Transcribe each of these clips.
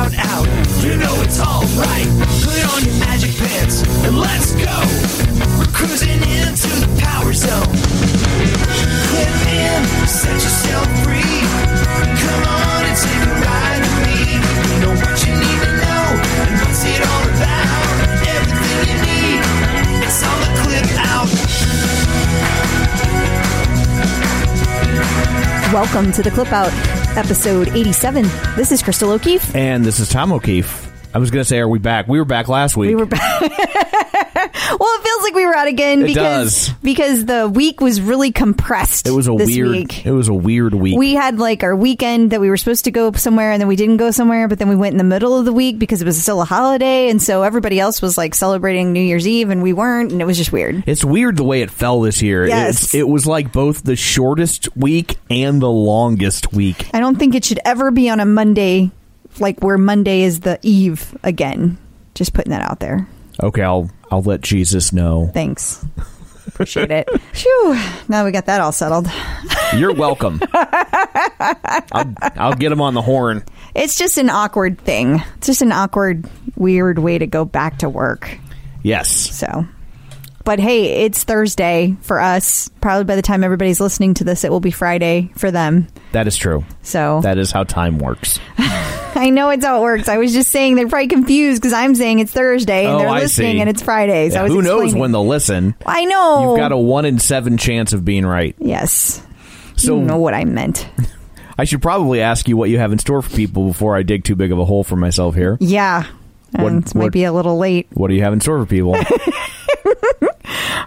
Shout out, you know it's alright. Put on your magic pants and let's go. We're cruising into the power zone. Clip in, set yourself free. Come on and take a ride with me. Know what you need to know and what's it all about. Everything you need, it's on the clip out. Welcome to the Clip Out, episode 87. This is Crystal O'Keefe. And this is Tom O'Keefe. I was going to say, are we back? We were back last week. We were back. well, it feels like we were out again It because does. because the week was really compressed. it was a this weird. Week. It was a weird week. We had like our weekend that we were supposed to go somewhere and then we didn't go somewhere, but then we went in the middle of the week because it was still a holiday. And so everybody else was like celebrating New Year's Eve and we weren't. And it was just weird. It's weird the way it fell this year. Yes. It's, it was like both the shortest week and the longest week. I don't think it should ever be on a Monday, like where Monday is the eve again. Just putting that out there. Okay, I'll I'll let Jesus know. Thanks. Appreciate it. Phew. Now we got that all settled. You're welcome. I'll, I'll get him on the horn. It's just an awkward thing. It's just an awkward, weird way to go back to work. Yes. So, but hey, it's Thursday for us. Probably by the time everybody's listening to this, it will be Friday for them. That is true. So That is how time works. I know it's how it works. I was just saying they're probably confused because I'm saying it's Thursday and Oh, they're listening and it's Friday. So Yeah, who knows when they'll listen? I know. You've got a one in seven chance of being right. yes. So- you know what I meant. I should probably ask you what you have in store for people before I dig too big of a hole for myself here. Yeah. What- And it might what- be a little late. What do you have in store for people?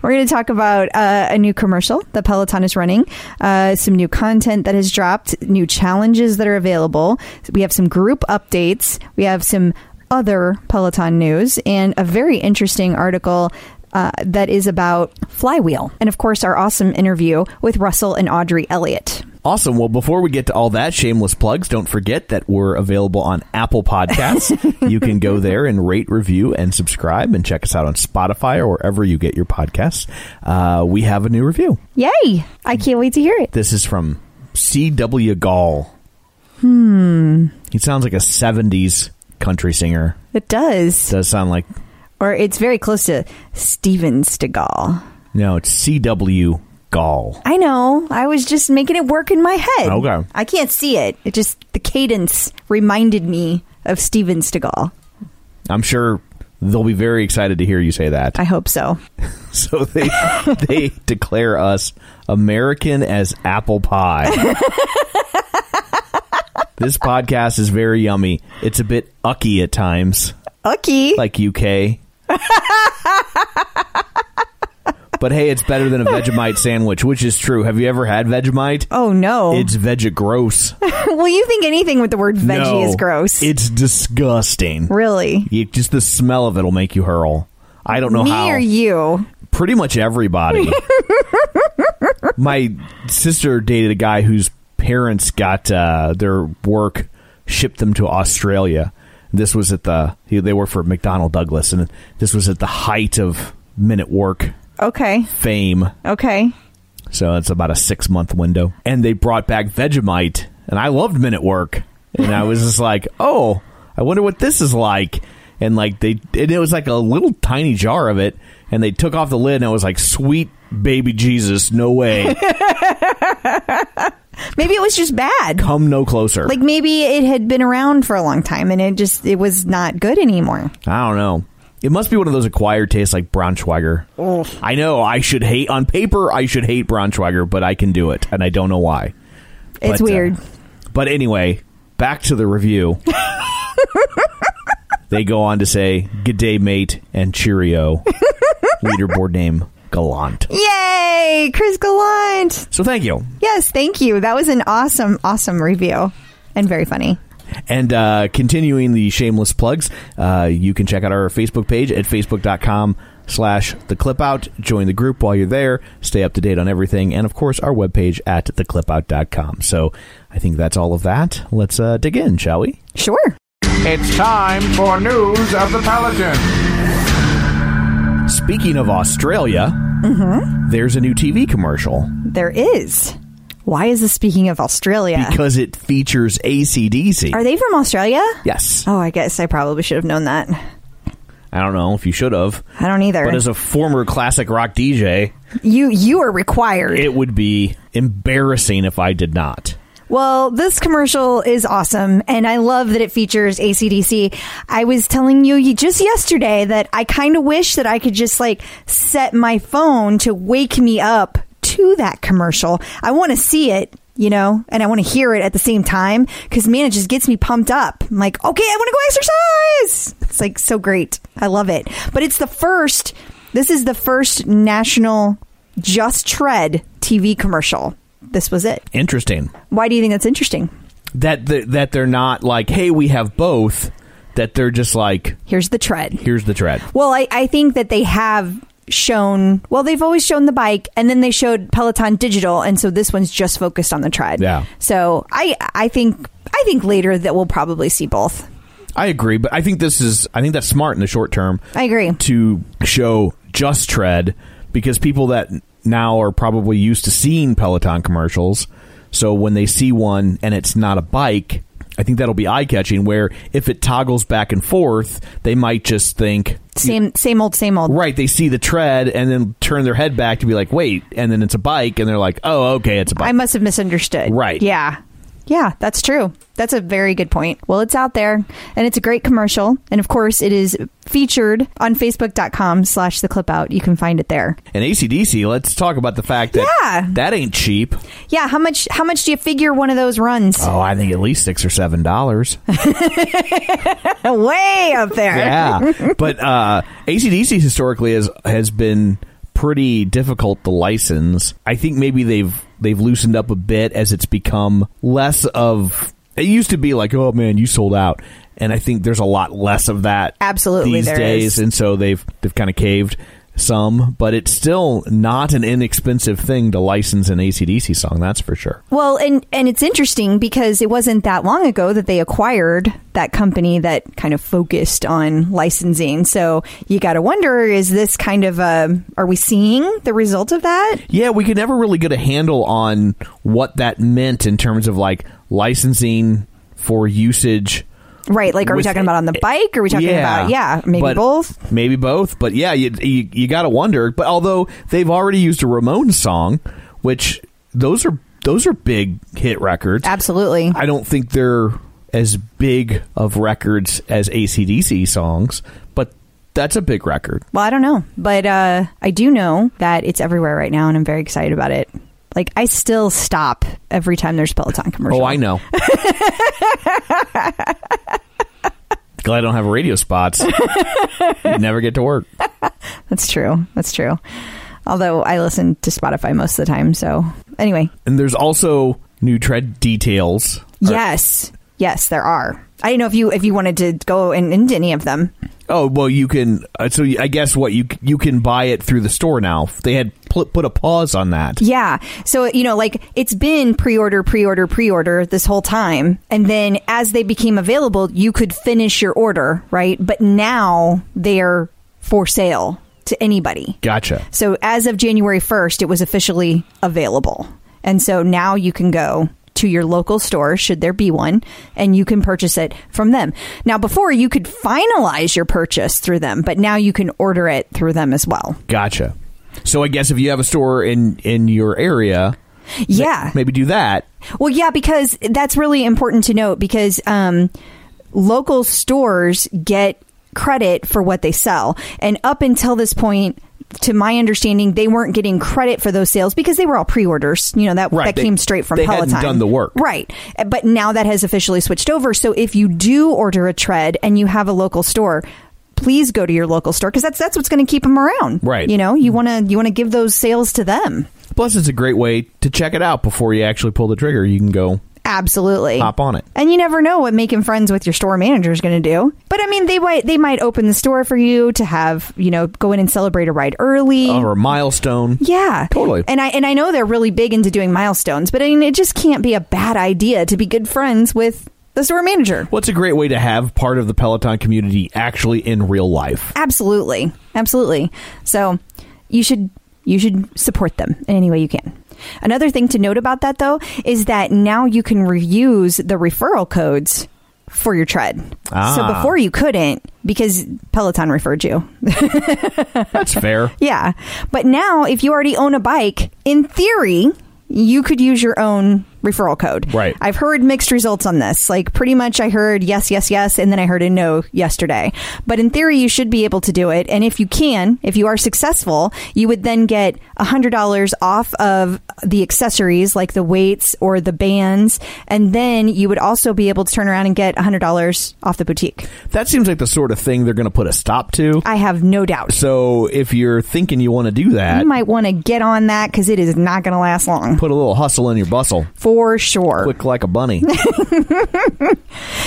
We're going to talk about uh, a new commercial that Peloton is running, uh, some new content that has dropped, new challenges that are available. We have some group updates. We have some other Peloton news and a very interesting article. Uh, that is about Flywheel. And of course, our awesome interview with Russell and Audrey Elliot. Awesome. Well, before we get to all that, shameless plugs, don't forget that we're available on Apple Podcasts. you can go there and rate, review, and subscribe, and check us out on Spotify or wherever you get your podcasts. Uh, we have a new review. Yay! I can't wait to hear it. This is from C.W. Gall. Hmm. He sounds like a 70s country singer. It does. Does sound like, Or it's very close to Steven Seagal. no, it's C.W. I know. I was just making it work in my head. Okay. I can't see it. It just the cadence reminded me of Steven Seagal. I'm sure they'll be very excited to hear you say that. I hope so. So they they declare us American as apple pie. this podcast is very yummy. It's a bit ucky at times, Okay. like UK. But hey, it's better than a Vegemite sandwich, which is true. Have you ever had Vegemite? oh no. It's veggie gross. well, you think anything with the word veggie No, is gross? It's disgusting. really? You, just the smell of it will make you hurl. I don't know Me how. or you? pretty much everybody. My sister dated a guy whose parents got uh, their work shipped them to Australia. This was at the they work for McDonnell Douglas, and this was at the height of Men at Work Okay. fame. Okay. So it's about a six month window. And they brought back Vegemite, and I loved Men at Work, and I was just like, oh, I wonder what this is like. And like they, and it was like a little tiny jar of it, and they took off the lid, and I was like, sweet baby Jesus, no way, Maybe it was just bad. come no closer. Like maybe it had been around for a long time and it just it was not good anymore. I don't know. It must be one of those acquired tastes like Braunschweiger. I know I should hate on paper. I should hate Braunschweiger, but I can do it, and I don't know why. It's But, uh, weird. but anyway, back to the review. they go on to say, "Good day, mate," and cheerio. Leaderboard name Gallant. Yay, Chris Gallant. So thank you. Yes, thank you. That was an awesome, awesome review and very funny. And uh, continuing the shameless plugs, uh, you can check out our Facebook page at facebook.com slash the clip out. Join the group while you're there. Stay up to date on everything. And of course, our webpage at theclipout.com. So I think that's all of that. Let's uh, dig in, shall we? Sure. It's time for news of the Peloton. Speaking of Australia, there's a new TV commercial There is. Why is this speaking of Australia? because it features ACDC. Are they from Australia? yes. Oh, I guess I probably should have known that. I don't know if you should have. I don't either. But as a former classic rock DJ, you you are required. it would be embarrassing if I did not. Well, this commercial is awesome, and I love that it features ACDC. I was telling you just yesterday that I kind of wish that I could just like set my phone to wake me up to that commercial. I want to see it, you know, and I want to hear it at the same time because man, it just gets me pumped up. I'm like, okay, I want to go exercise. It's like so great. I love it. But it's the first, this is the first national Just Tread TV commercial. This was it. Interesting Why do you think that's interesting? that the, that they're not like, hey, we have both. That they're just like, Here's the tread. here's the tread. Well, I, I think that they have shown, well, they've always shown the bike and then they showed Peloton digital. And so this one's just focused on the tread. Yeah. So I, I think, I think later that we'll probably see both. I agree, but I think this is I think that's smart in the short term. I agree. to show just tread because people that now are probably used to seeing Peloton commercials. So when they see one and it's not a bike, I think that'll be eye catching. Where if it toggles back and forth, they might just think, Same, same old, same old. right, they see the tread and then turn their head back to be like, wait, and then it's a bike, and they're like, oh, okay, it's a bike. I must have misunderstood. Right. Yeah. Yeah, that's true. That's a very good point. Well, it's out there and it's a great commercial. And of course, it is featured on facebook.com slash the clip out. You can find it there. and ACDC, let's talk about the fact that Yeah. that ain't cheap. Yeah. How much, how much do you figure one of those runs? Oh, I think at least six or seven dollars. Way up there. yeah, but uh, ACDC historically has has been pretty difficult to license. I think maybe they've they've loosened up a bit as it's become less of. It used to be like, oh man, you sold out, and I think there's a lot less of that. Absolutely, these days, is. and so they've they've kind of caved some, but it's still not an inexpensive thing to license an ACDC song. That's for sure. Well, and and it's interesting because it wasn't that long ago that they acquired that company that kind of focused on licensing. So you got to wonder: is this kind of a? Are we seeing the result of that? Yeah, we could never really get a handle on what that meant in terms of like licensing for usage. Right? Like, are we talking about on the bike? Are we talking about yeah, maybe but- both? Maybe both, but yeah, you you, you got to wonder. But although they've already used a Ramones song, which those are those are big hit records. Absolutely. I don't think they're as big of records as ACDC songs, but that's a big record. Well, I don't know, but uh, I do know that it's everywhere right now, and I'm very excited about it. Like, I still stop every time there's Peloton commercial. Oh, I know. Glad I don't have radio spots. you never get to work. That's true. That's true. Although I listen to Spotify most of the time, so anyway, And there's also new tread details. Yes, yes, there are. I didn't know if you if you wanted to go in, into any of them. Oh well, you can. Uh, so I guess what you you can buy it through the store now. They had put, put a pause on that. Yeah. So, you know, like it's been pre order, pre order, pre order this whole time. And then as they became available, you could finish your order, right? But now they're for sale to anybody. Gotcha. So as of January 1st, it was officially available. And so now you can go to your local store, should there be one, and you can purchase it from them. Now, before you could finalize your purchase through them, but now you can order it through them as well. Gotcha. So I guess if you have a store in in your area, Yeah. maybe do that. Well, yeah, because that's really important to note because um, local stores get credit for what they sell. And up until this point, to my understanding, they weren't getting credit for those sales because they were all pre-orders. You know that Right. that They- came straight from they hadn't done the work. right? But now that has officially switched over. So if you do order a tread and you have a local store. Please go to your local store because that's that's what's going to keep them around. Right. You know, you want to you want to give those sales to them. Plus, it's a great way to check it out before you actually pull the trigger. You can go Absolutely. hop on it. And you never know what making friends with your store manager is going to do. But I mean, they might they might open the store for you to have you know go in and celebrate a ride early. Oh, or a milestone. yeah, Totally. And I and I know they're really big into doing milestones, but I mean, it just can't be a bad idea to be good friends with the store manager. What's a great way to have part of the Peloton community actually in real life? Absolutely, absolutely. So you should you should support them in any way you can. Another thing to note about that though is that now you can reuse the referral codes for your tread. So Ah. before you couldn't because Peloton referred you. That's fair. yeah. But now if you already own a bike, in theory, you could use your own referral code. Right. I've heard mixed results on this. Like pretty much I heard yes, yes, yes, and then I heard a no yesterday. But in theory, you should be able to do it. And if you can, if you are successful, you would then get $100 off of the accessories like the weights or the bands. And then you would also be able to turn around and get $100 off the boutique. That seems like the sort of thing they're going to put a stop to. I have no doubt. So if you're thinking you want to do that, You might want to get on that because it is not going to last long. put a little hustle in your bustle. For sure. Quick like a bunny.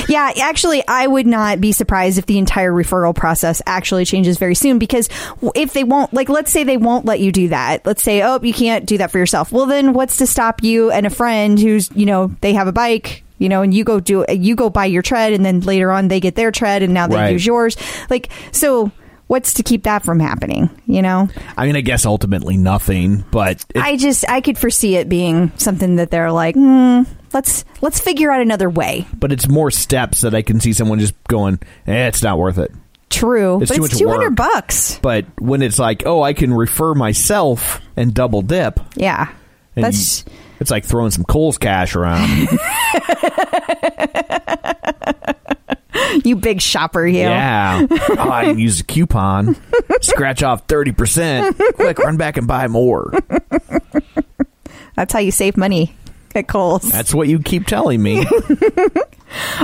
Yeah, actually, I would not be surprised if the entire referral process actually changes very soon because if they won't, like, let's say they won't let you do that. Let's say, oh, you can't do that for yourself. Well, then what's to stop you and a friend who's, you know, they have a bike. You know, and you go do you go buy your tread, and then later on they get their tread, and now they Right. use yours. Like, so what's to keep that from happening? You know, I mean, I guess ultimately nothing, but it, I just I could foresee it being something that they're like, hmm, let's let's figure out another way. but it's more steps that I can see someone just going, eh, it's not worth it. True, It's but it's two hundred bucks. But when it's like, oh, I can refer myself and double dip, Yeah, that's you- it's like throwing some Kohl's cash around. you big shopper, you. yeah. Oh, I can use a coupon, scratch off 30%. Quick, run back and buy more. That's how you save money at Kohl's. That's what you keep telling me.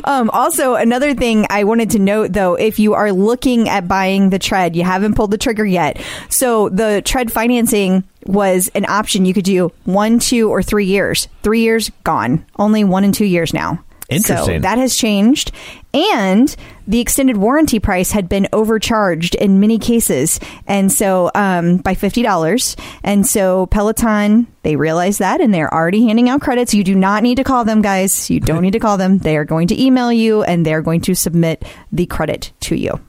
Um, also, another thing I wanted to note though, if you are looking at buying the tread, you haven't pulled the trigger yet. So the tread financing was an option. You could do one, two, or three years. Three years gone. Only one and two years now. So that has changed. And the extended warranty price had been overcharged in many cases. And so um, by $50. And so Peloton, they realized that and they're already handing out credits. You do not need to call them, guys. You don't need to call them. They are going to email you and they're going to submit the credit to you.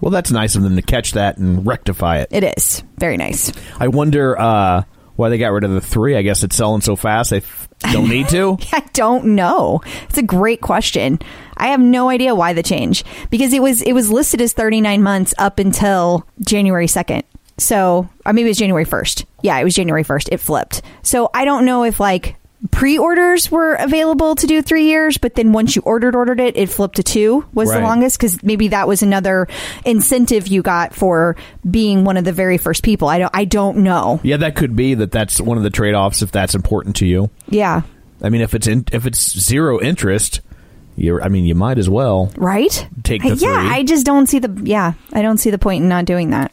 Well, that's nice of them to catch that and rectify it. It is very nice. I wonder uh, why they got rid of the three. I guess it's selling so fast they f- don't need to. I don't know. It's a great question. I have no idea why the change because it was it was listed as 39 months up until January 2nd. So, or maybe it was January 1st. Yeah, it was January 1st. It flipped. So, I don't know if like pre-orders were available to do 3 years, but then once you ordered ordered it, it flipped to 2 was Right. the longest cuz maybe that was another incentive you got for being one of the very first people. I don't I don't know. Yeah, that could be that. That's one of the trade offs if that's important to you. Yeah. I mean, if it's in, if it's zero interest, You're, I mean, you might as well. Right? Take the yeah, three. I just don't see the yeah, I don't see the point in not doing that.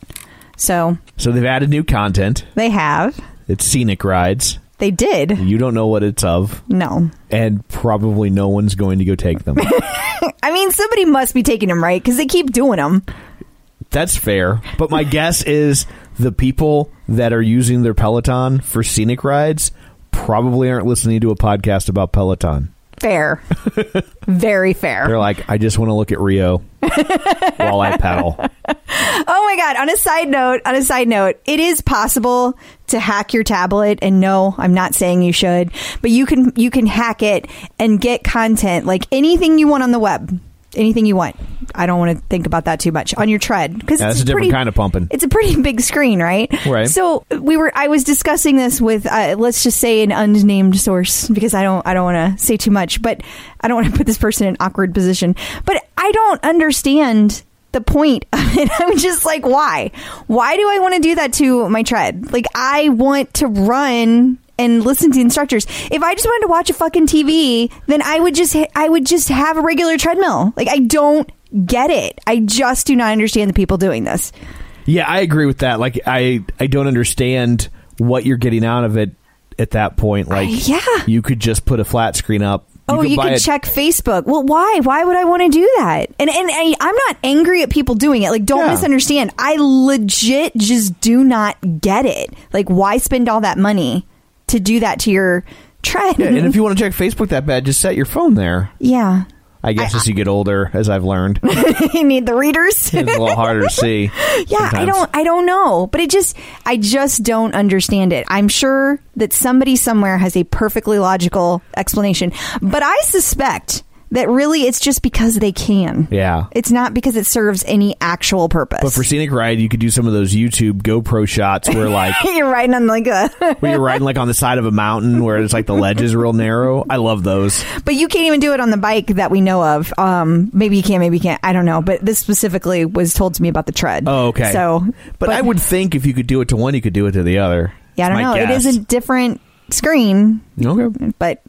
So So they've added new content. they have. It's scenic rides. They did. You don't know what it's of, No. and probably no one's going to go take them. I mean, somebody must be taking them right because they keep doing them. That's fair. But my guess is the people that are using their Peloton for scenic rides probably aren't listening to a podcast about Peloton. Fair. Very fair. They're like, I just want to look at Rio while I pedal. Oh my god! On a side note, on a side note, it is possible to hack your tablet, and no, I'm not saying you should, but you can you can hack it and get content like anything you want on the web, anything you want. I don't want to think about that too much on your tread because Yeah, it's that's a different pretty, kind of pumping. It's a pretty big screen, right? Right. So we were. I was discussing this with uh, let's just say an unnamed source because I don't. I don't want to say too much, but I don't want to put this person in an awkward position. But I don't understand the point of it. I'm just like, why? Why do I want to do that to my tread? Like, I want to run and listen to the instructors. If I just wanted to watch a fucking TV, then I would just I would just have a regular treadmill. Like, I don't get it. I just do not understand the people doing this. Yeah, I agree with that. Like, I I don't understand what you're getting out of it at that point. Like, yeah. you could just put a flat screen up. oh, you buy could a- check Facebook. Well, why? Why would I want to do that? And and I, I'm not angry at people doing it. Like, don't Yeah. misunderstand. I legit just do not get it. Like, why spend all that money to do that to your tread? Yeah, and if you want to check Facebook that bad, just set your phone there. yeah, I guess as you get older, as I've learned, you need the readers. it's a little harder to see. yeah i don't i don't know but it just i just don't understand it i'm sure that somebody somewhere has a perfectly logical explanation but i suspect that really it's just because they can Yeah. it's not because it serves any actual purpose But for scenic ride, you could do some of those YouTube GoPro shots where like you're riding on like a where you're riding like on the side of a mountain where it's like the ledge is real narrow. I love those. but you can't even do it on the bike that we know of um maybe you can maybe you can't i don't know but this specifically was told to me about the tread Oh, okay. so But, I would think if you could do it to one, you could do it to the other. yeah i don't know it guess. is a different screen Okay. but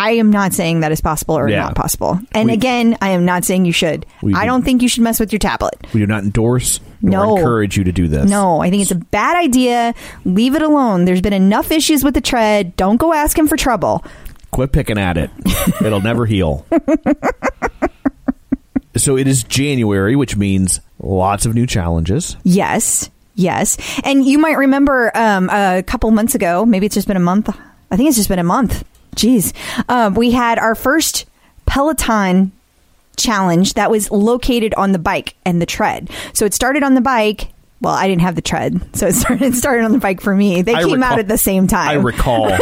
I am not saying that is possible or Yeah. not possible. And We- again, I am not saying you should. We I do- don't think you should mess with your tablet. We do not endorse nor No. encourage you to do this. No, I think it's a bad idea. Leave it alone. There's been enough issues with the tread. Don't go ask him for trouble. Quit picking at it. It'll never heal. so it is January, which means lots of new challenges. Yes, yes. And you might remember um, a couple months ago, maybe it's just been a month. I think it's just been a month. Jeez. Um, we had our first Peloton challenge that was located on the bike and the tread. So it started on the bike. Well, I didn't have the tread, so it started, it started on the bike for me. They I came out at the same time. I recall.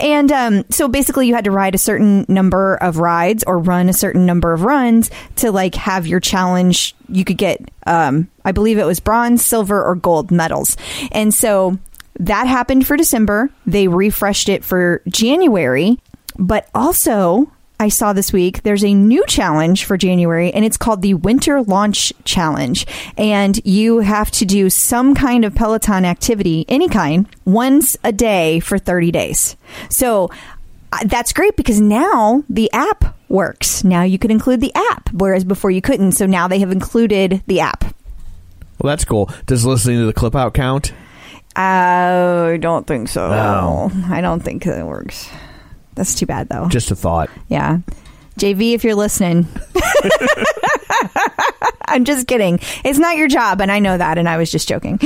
And um, so basically, you had to ride a certain number of rides or run a certain number of runs to like have your challenge. You could get, um, I believe it was bronze, silver, or gold medals. And so that happened for December. They refreshed it for January, but also. I saw this week there's a new challenge for January and it's called the Winter Launch Challenge. And you have to do some kind of Peloton activity, any kind, once a day for 30 days. So uh, that's great because now the app works. Now you can include the app, whereas before you couldn't. So now they have included the app. well, that's cool. Does listening to the clip out count? I don't think so. Oh. I don't think it works. That's too bad, though. Just a thought. Yeah. JV, if you're listening, I'm just kidding. It's not your job, and I know that, and I was just joking.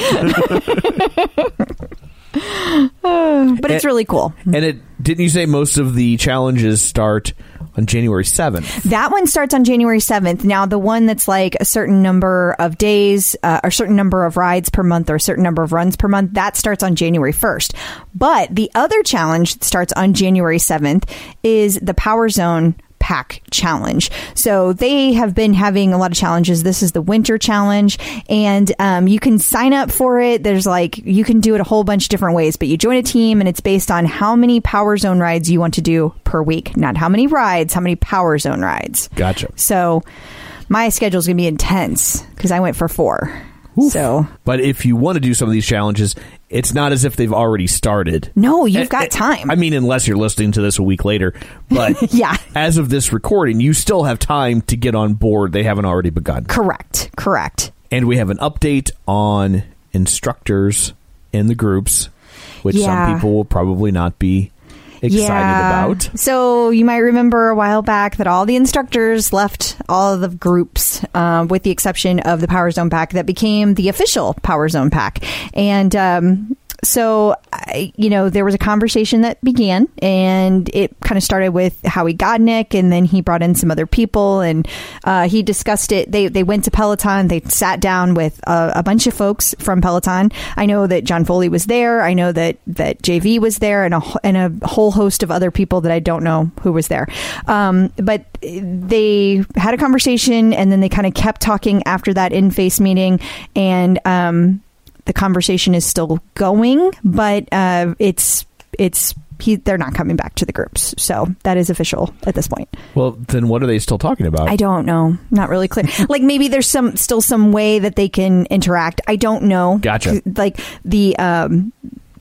but it's really cool. And it didn't you say most of the challenges start on January seventh? That one starts on January 7th. Now, the one that's like a certain number of days, uh, or a certain number of rides per month, or a certain number of runs per month, that starts on January 1st. But the other challenge that starts on January 7th is the Power Zone pack challenge. So they have been having a lot of challenges. This is the winter challenge, and um, you can sign up for it. There's like you can do it a whole bunch of different ways, but you join a team, and it's based on how many Power Zone rides you want to do per week, not how many rides, how many Power Zone rides. Gotcha. So my schedule is going to be intense because I went for four. So But if you want to do some of these challenges, it's not as if they've already started. no, you've Eh, got eh, time. I mean, unless you're listening to this a week later. But Yeah. as of this recording, you still have time to get on board. They haven't already begun. correct, correct. And we have an update on instructors in the groups, which Yeah. some people will probably not be excited about. So you might remember a while back that all the instructors left all of the groups, um, with the exception of the Power Zone pack that became the official Power Zone pack. And um, so, I, you know, there was a conversation that began, and it kind of started with Howie Godnick, and then he brought in some other people, and uh, he discussed it. They they went to Peloton. They sat down with a, a bunch of folks from Peloton. I know that John Foley was there. I know that that JV was there, and a and a whole host of other people that I don't know who was there. Um, but they had a conversation, and then they kind of kept talking after that in face meeting, and um, the conversation is still going, but uh, it's it's he, they're not coming back to the groups, so that is official at this point. Well, then what are they still talking about? I don't know, not really clear. like maybe there's some still some way that they can interact. I don't know. Gotcha. Like the um,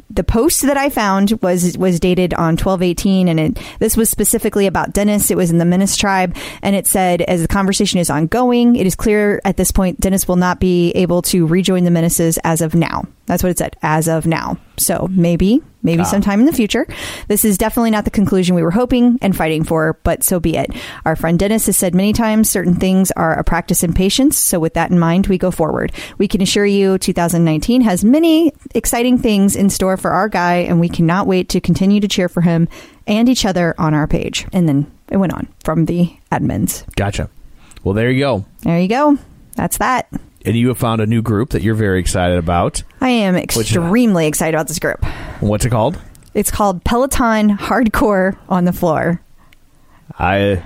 the post that I found was was dated on twelve eighteen, and it, this was specifically about Dennis. It was in the Menace tribe, and it said, as the conversation is ongoing, it is clear at this point Dennis will not be able to rejoin the Menaces as of now. That's what it said, as of now. So maybe, maybe ah. sometime in the future. This is definitely not the conclusion we were hoping and fighting for, but so be it. Our friend Dennis has said many times certain things are a practice in patience. So with that in mind, we go forward. We can assure you 2019 has many exciting things in store for our guy, and we cannot wait to continue to cheer for him and each other on our page. And then it went on from the admins. Gotcha. Well, there you go. There you go. That's that. And you have found a new group that you're very excited about. I am extremely excited about this group. What's it called? It's called Peloton Hardcore on the Floor. I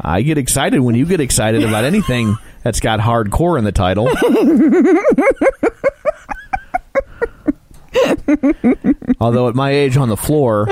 I get excited when you get excited about anything that's got hardcore in the title. Although at my age on the floor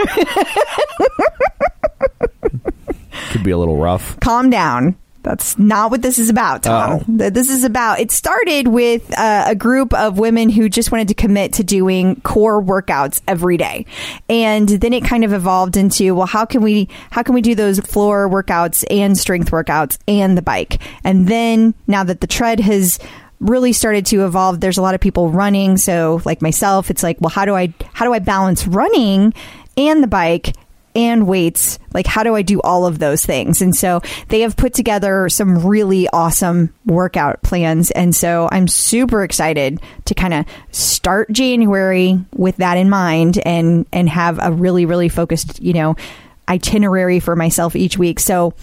could be a little rough. Calm down. That's not what this is about, Tom. Oh. This is about. It started with uh, a group of women who just wanted to commit to doing core workouts every day, and then it kind of evolved into well, how can we how can we do those floor workouts and strength workouts and the bike? And then now that the tread has really started to evolve there's a lot of people running so like myself it's like well how do i how do i balance running and the bike and weights. Like, how do I do all of those things? And so they have put together some really awesome workout plans. And so I'm super excited to kind of start January with that in mind and, and have a really, really focused, you know, itinerary for myself each week. So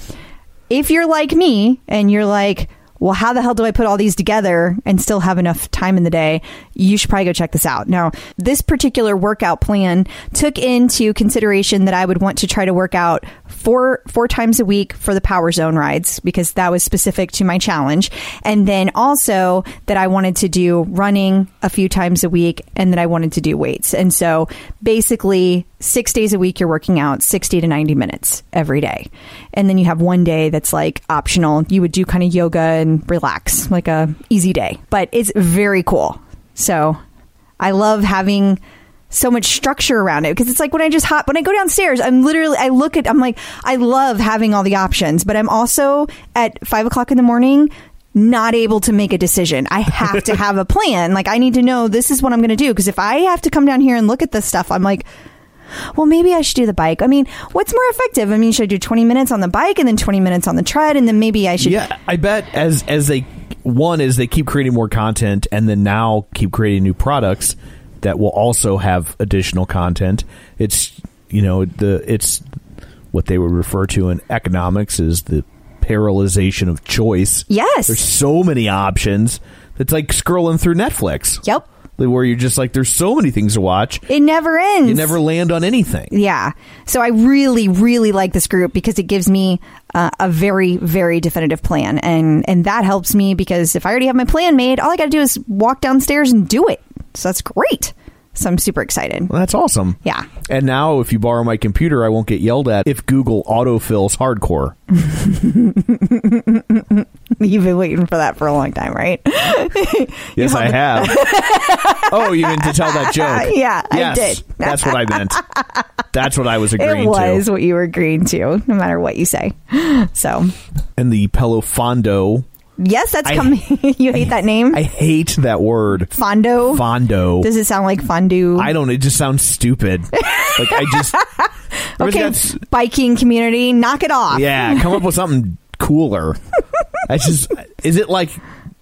if you're like me and you're like, well, how the hell do I put all these together and still have enough time in the day? You should probably go check this out. Now, this particular workout plan took into consideration that I would want to try to work out four four times a week for the Power Zone rides because that was specific to my challenge, and then also that I wanted to do running a few times a week, and that I wanted to do weights. And so, basically, six days a week you're working out 60 to 90 minutes every day. And then you have one day that's like optional. You would do kind of yoga and relax like a easy day. But it's very cool so i love having so much structure around it because it's like when i just hop when i go downstairs i'm literally i look at i'm like i love having all the options but i'm also at five o'clock in the morning not able to make a decision. I have to have a plan. Like I need to know this is what I'm going to do because if I have to come down here and look at this stuff, I'm like, well, maybe I should do the bike. I mean, what's more effective? I mean, should I do 20 minutes on the bike and then 20 minutes on the tread and then maybe I should Yeah, I bet as as they one is they keep creating more content and then now keep creating new products that will also have additional content. It's you know the it's what they would refer to in economics is the paralyzation of choice. Yes. There's so many options. It's like scrolling through Netflix. Yep. Where you're just like there's so many things to watch. It never ends. You never land on anything. Yeah. So I really, really like this group because it gives me uh, a very, very definitive plan, and and that helps me because if I already have my plan made, all I got to do is walk downstairs and do it. So that's great. So I'm super excited. Well, that's awesome. Yeah. And now, if you borrow my computer, I won't get yelled at if Google autofills hardcore. You've been waiting for that for a long time, right? Yes, I have. oh, you meant to tell that joke? Yeah, I did. That's what I meant. That's what I was agreeing to. it was to. what you were agreeing to, no matter what you say. So, And the Pelofondo. yes, that's I- coming. you hate that name? I hate that word. Fondo? Fondo. Does it sound like fondue? I don't. It just sounds stupid. like I just. Okay, biking community, knock it off. Yeah, come up with something cooler. I just is it like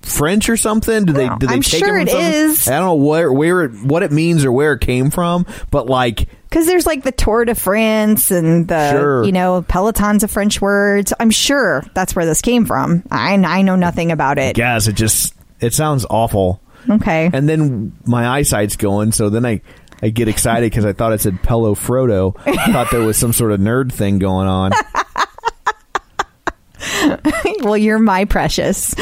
French or something? Do they do they I'm take sure it it from something? is. I don't know where where it, what it means or where it came from, but like Because there's like the Tour de France and the, Sure. you know, Peloton's a French word. So I'm sure that's where this came from. I, I know nothing about it. guess it just it sounds awful. Okay. And then my eyesight's going, so then I I get excited because I thought it said Pello Frodo. I thought there was some sort of nerd thing going on. well, you're my precious.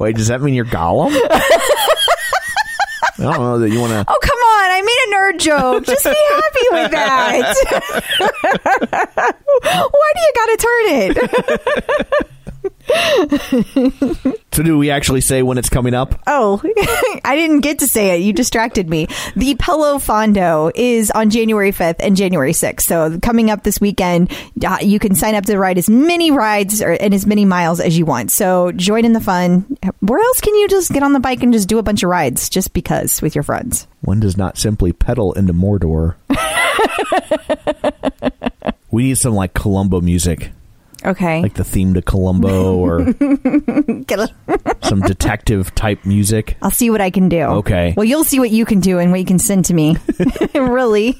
Wait, does that mean you're Gollum? I don't know that you want to. Oh, come on. I made a nerd joke. Just be happy with that. Why do you got to turn it? So do we actually say when it's coming up? Oh, I didn't get to say it. You distracted me. The Pelofondo is on January 5th and January 6th. So coming up this weekend, uh, you can sign up to ride as many rides or, and as many miles as you want. So join in the fun. Where else can you just get on the bike and just do a bunch of rides just because with your friends? One does not simply pedal into Mordor. we need some like Columbo music, Okay. like the theme to Columbo or some detective type music. I'll see what I can do. Okay. Well, you'll see what you can do and what you can send to me. really?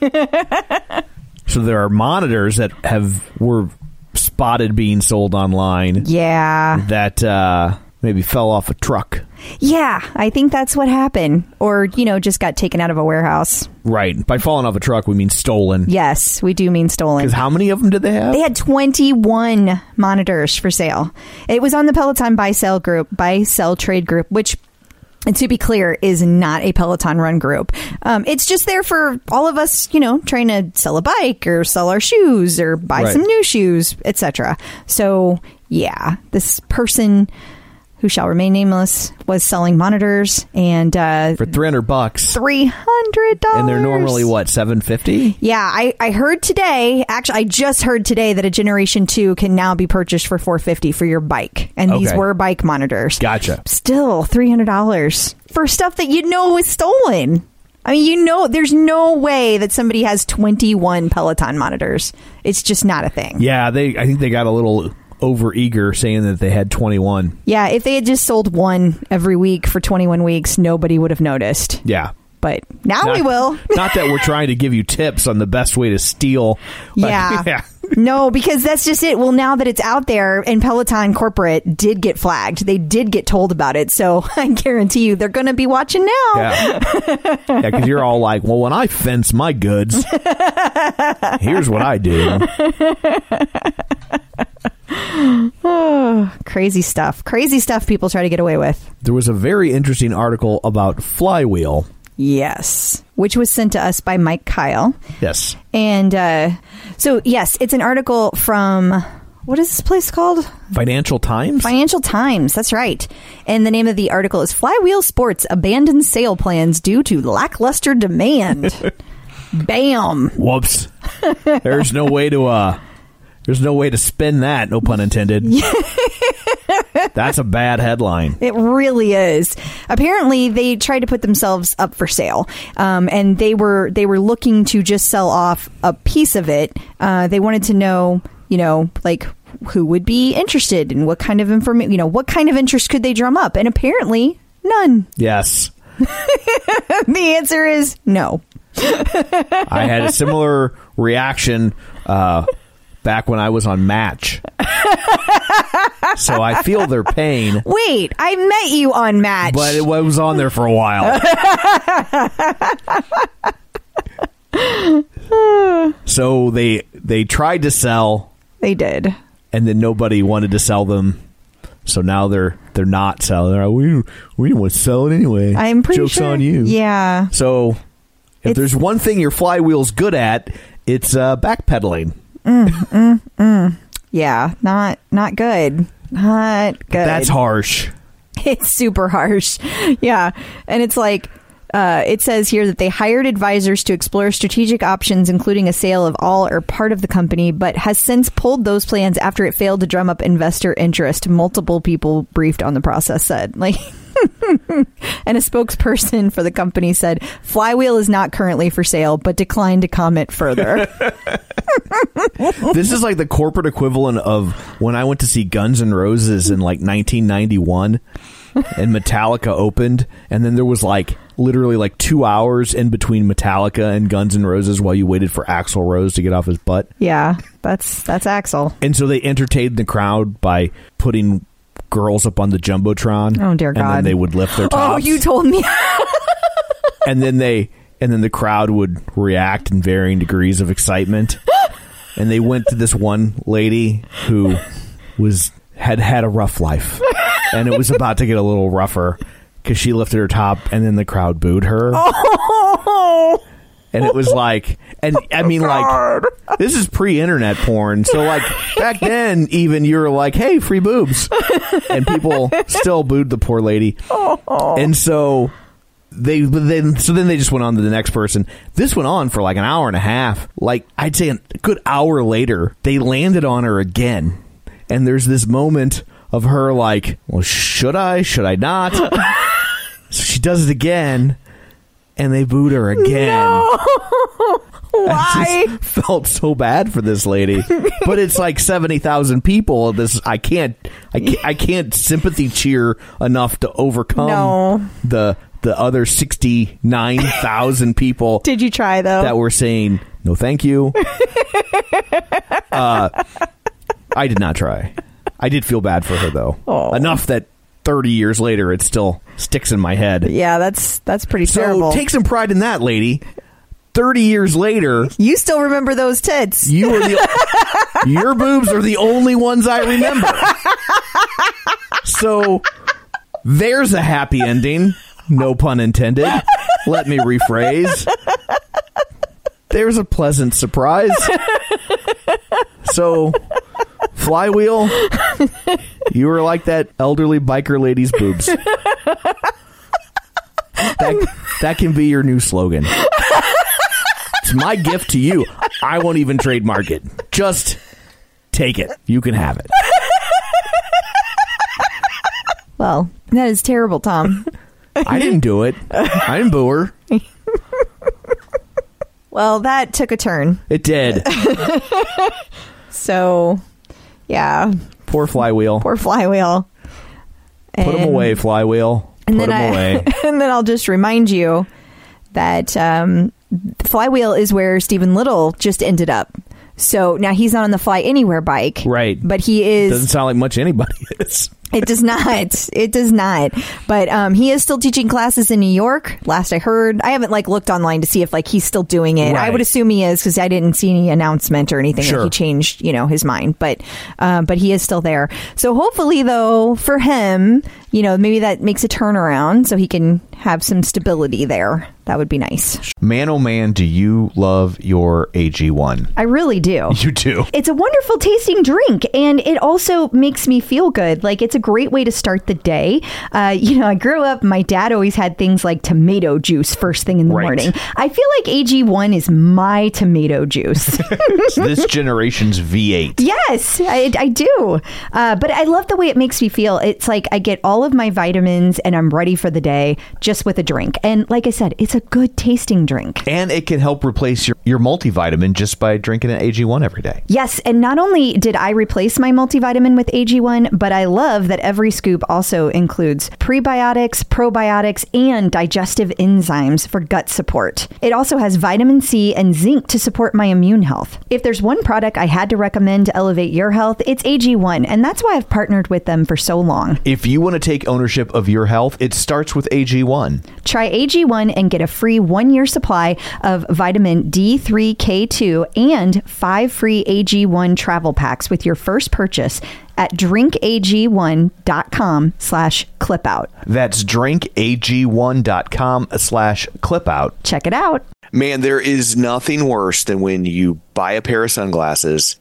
So there are monitors that have were spotted being sold online yeah. that uh, maybe fell off a truck. Yeah. I think that's what happened. Or, you know, just got taken out of a warehouse. Right. By falling off a truck, we mean stolen. Yes, we do mean stolen. Because how many of them did they have? They had 21 monitors for sale. It was on the Peloton buy sell group, buy sell trade group, which and to be clear, is not a Peloton run group. Um, it's just there for all of us, you know, trying to sell a bike or sell our shoes or buy Right. some new shoes, etc. So, yeah, this person who shall remain nameless was selling monitors and uh, For 300 bucks. three hundred dollars. And they're normally what, 750? Yeah, I, I heard today. Actually, I just heard today that a Generation Two can now be purchased for four fifty for your bike, and these were bike monitors. Gotcha. Still three hundred dollars for stuff that you know is stolen. I mean, you know, there's no way that somebody has twenty one Peloton monitors. It's just not a thing. Yeah, they. I think they got a little over eager saying that they had 21. Yeah, if they had just sold one every week for twenty one weeks, nobody would have noticed. Yeah. But now we will. Not that we're trying to give you tips on the best way to steal. Yeah. yeah. no, because that's just it. Well, now that it's out there and Peloton corporate did get flagged, they did get told about it. So I guarantee you they're going to be watching now. Yeah. Yeah, because you're all like, well, when I fence my goods, here's what I do. Crazy stuff. Crazy stuff people try to get away with. There was a very interesting article about Flywheel. Yes. Which was sent to us by Mike Kyle. Yes. And uh, so, yes, it's an article from. What is this place called? Financial Times? Financial Times. That's right. And the name of the article is Flywheel Sports Abandons Sale Plans Due to Lackluster Demand. Bam. Whoops. There's no way to uh there's no way to spin that, no pun intended. That's a bad headline. It really is. Apparently, they tried to put themselves up for sale, um, and they were they were looking to just sell off a piece of it. Uh, they wanted to know, you know, like who would be interested and what kind of information, you know, what kind of interest could they drum up, and apparently none. Yes. the answer is no. I had a similar reaction uh back when I was on Match. so I feel their pain, Wait, I met you on Match. but it was on there for a while. so they they tried to sell they did. and then nobody wanted to sell them. So now they're they're not selling. They're like, we we didn't want to sell it anyway. I'm pretty Jokes sure. on you. Yeah. So if It's- there's one thing your flywheel's good at, it's uh, backpedaling. Mm, mm, mm. Yeah. Not not good. Not good. That's harsh. It's super harsh. Yeah. And it's like, uh, it says here that they hired advisors to explore strategic options, including a sale of all or part of the company, but has since pulled those plans after it failed to drum up investor interest. Multiple people briefed on the process said, like, And a spokesperson for the company said, Flywheel is not currently for sale, but declined to comment further. this is like the corporate equivalent of when I went to see Guns N' Roses in like 1991 and Metallica opened and then there was like literally like 2 hours in between Metallica and Guns N' Roses while you waited for Axl Rose to get off his butt. yeah, that's that's Axl. And so they entertained the crowd by putting girls up on the jumbotron. Oh, dear God! And then they would lift their Oh, you told me. and then they and then the crowd would react in varying degrees of excitement. and they went to this one lady who was had had a rough life, and it was about to get a little rougher because she lifted her top, and then the crowd booed her. Oh. And it was like, and I mean, oh, like, this is pre-internet porn, so like back then, even you were like, "Hey, free boobs," and people still booed the poor lady. Oh. And so they but then so then they just went on to the next person. This went on for like an hour and a half. Like I'd say a good hour later, they landed on her again, and there's this moment of her like, "Well, should I? Should I not?" so she does it again, and they booed her again. I Why? just felt so bad for this lady, but it's like seventy thousand people. This I can't, I can't, I can't sympathy cheer enough to overcome No. the the other sixty nine thousand people Did you try though? that were saying no, thank you. uh, I did not try. I did feel bad for her though, Oh. enough that thirty years later it still sticks in my head. yeah, that's that's pretty So terrible. take some pride in that, lady. Thirty years later, you still remember those tits? you were the your boobs are the only ones I remember. So there's a happy ending. No pun intended. Let me rephrase. There's a pleasant surprise. So flywheel, you were like that elderly biker lady's boobs. That, that can be your new slogan. It's my gift to you. I won't even trademark it. Just take it. You can have it. Well, that is terrible, Tom. I didn't do it. I didn't boo her. well, that took a turn. It did. So, yeah, Poor flywheel. poor flywheel. Put him And- away, flywheel. And Put then him I, away. and then I'll just remind you that um, Flywheel is where Stephen Little just ended up. So now he's not on the Fly Anywhere bike, Right. But he is. Doesn't sound like much anybody is. It does not. It does not. But um, he is still teaching classes in New York. Last I heard, I haven't like looked online to see if like he's still doing it. I would assume he is because I didn't see any announcement or anything Sure. that he changed, you know, his mind. But um, but he is still there. So hopefully, though, for him, you know, maybe that makes a turnaround so he can have some stability there. That would be nice. Man, oh man, do you love your AG1? I really do. You do. It's a wonderful tasting drink, and it also makes me feel good. Like it's a great way to start the day. Uh, you know, I grew up. My dad always had things like tomato juice first thing in the Right. morning. I feel like AG1 is my tomato juice. this generation's V8. yes, I, I do. Uh, but I love the way it makes me feel. It's like I get all of my vitamins, and I'm ready for the day just with a drink. And like I said, it's a good tasting drink. And it can help replace your, your multivitamin just by drinking an AG1 every day. Yes, and not only did I replace my multivitamin with AG1, but I love that every scoop also includes prebiotics, probiotics, and digestive enzymes for gut support. It also has vitamin C and zinc to support my immune health. If there's one product I had to recommend to elevate your health, it's AG1, and that's why I've partnered with them for so long. If you want to take ownership of your health, it starts with AG1. Try AG1 and get a free one year supply of vitamin D3K2 and five free AG1 travel packs with your first purchase at drinkag1.com slash clipout. That's drinkag1.com slash clipout. Check it out. Man, there is nothing worse than when you buy a pair of sunglasses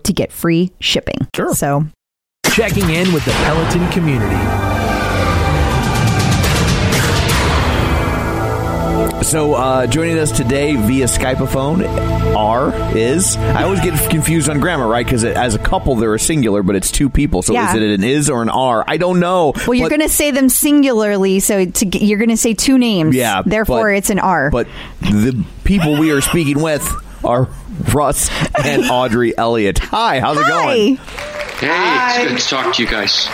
to get free shipping. Sure. So Checking in with the Peloton community. So, uh, joining us today via Skypeophone, R is. I always get confused on grammar, right? Because as a couple, they're a singular, but it's two people. So, Yeah. is it an is or an R? I don't know. Well, you're going to say them singularly, so to, you're going to say two names. Yeah. Therefore, but- it's an R. But the people we are speaking with are Russ and Audrey Elliot. Hi, how's it going? Hi. Hey, it's good to talk to you guys.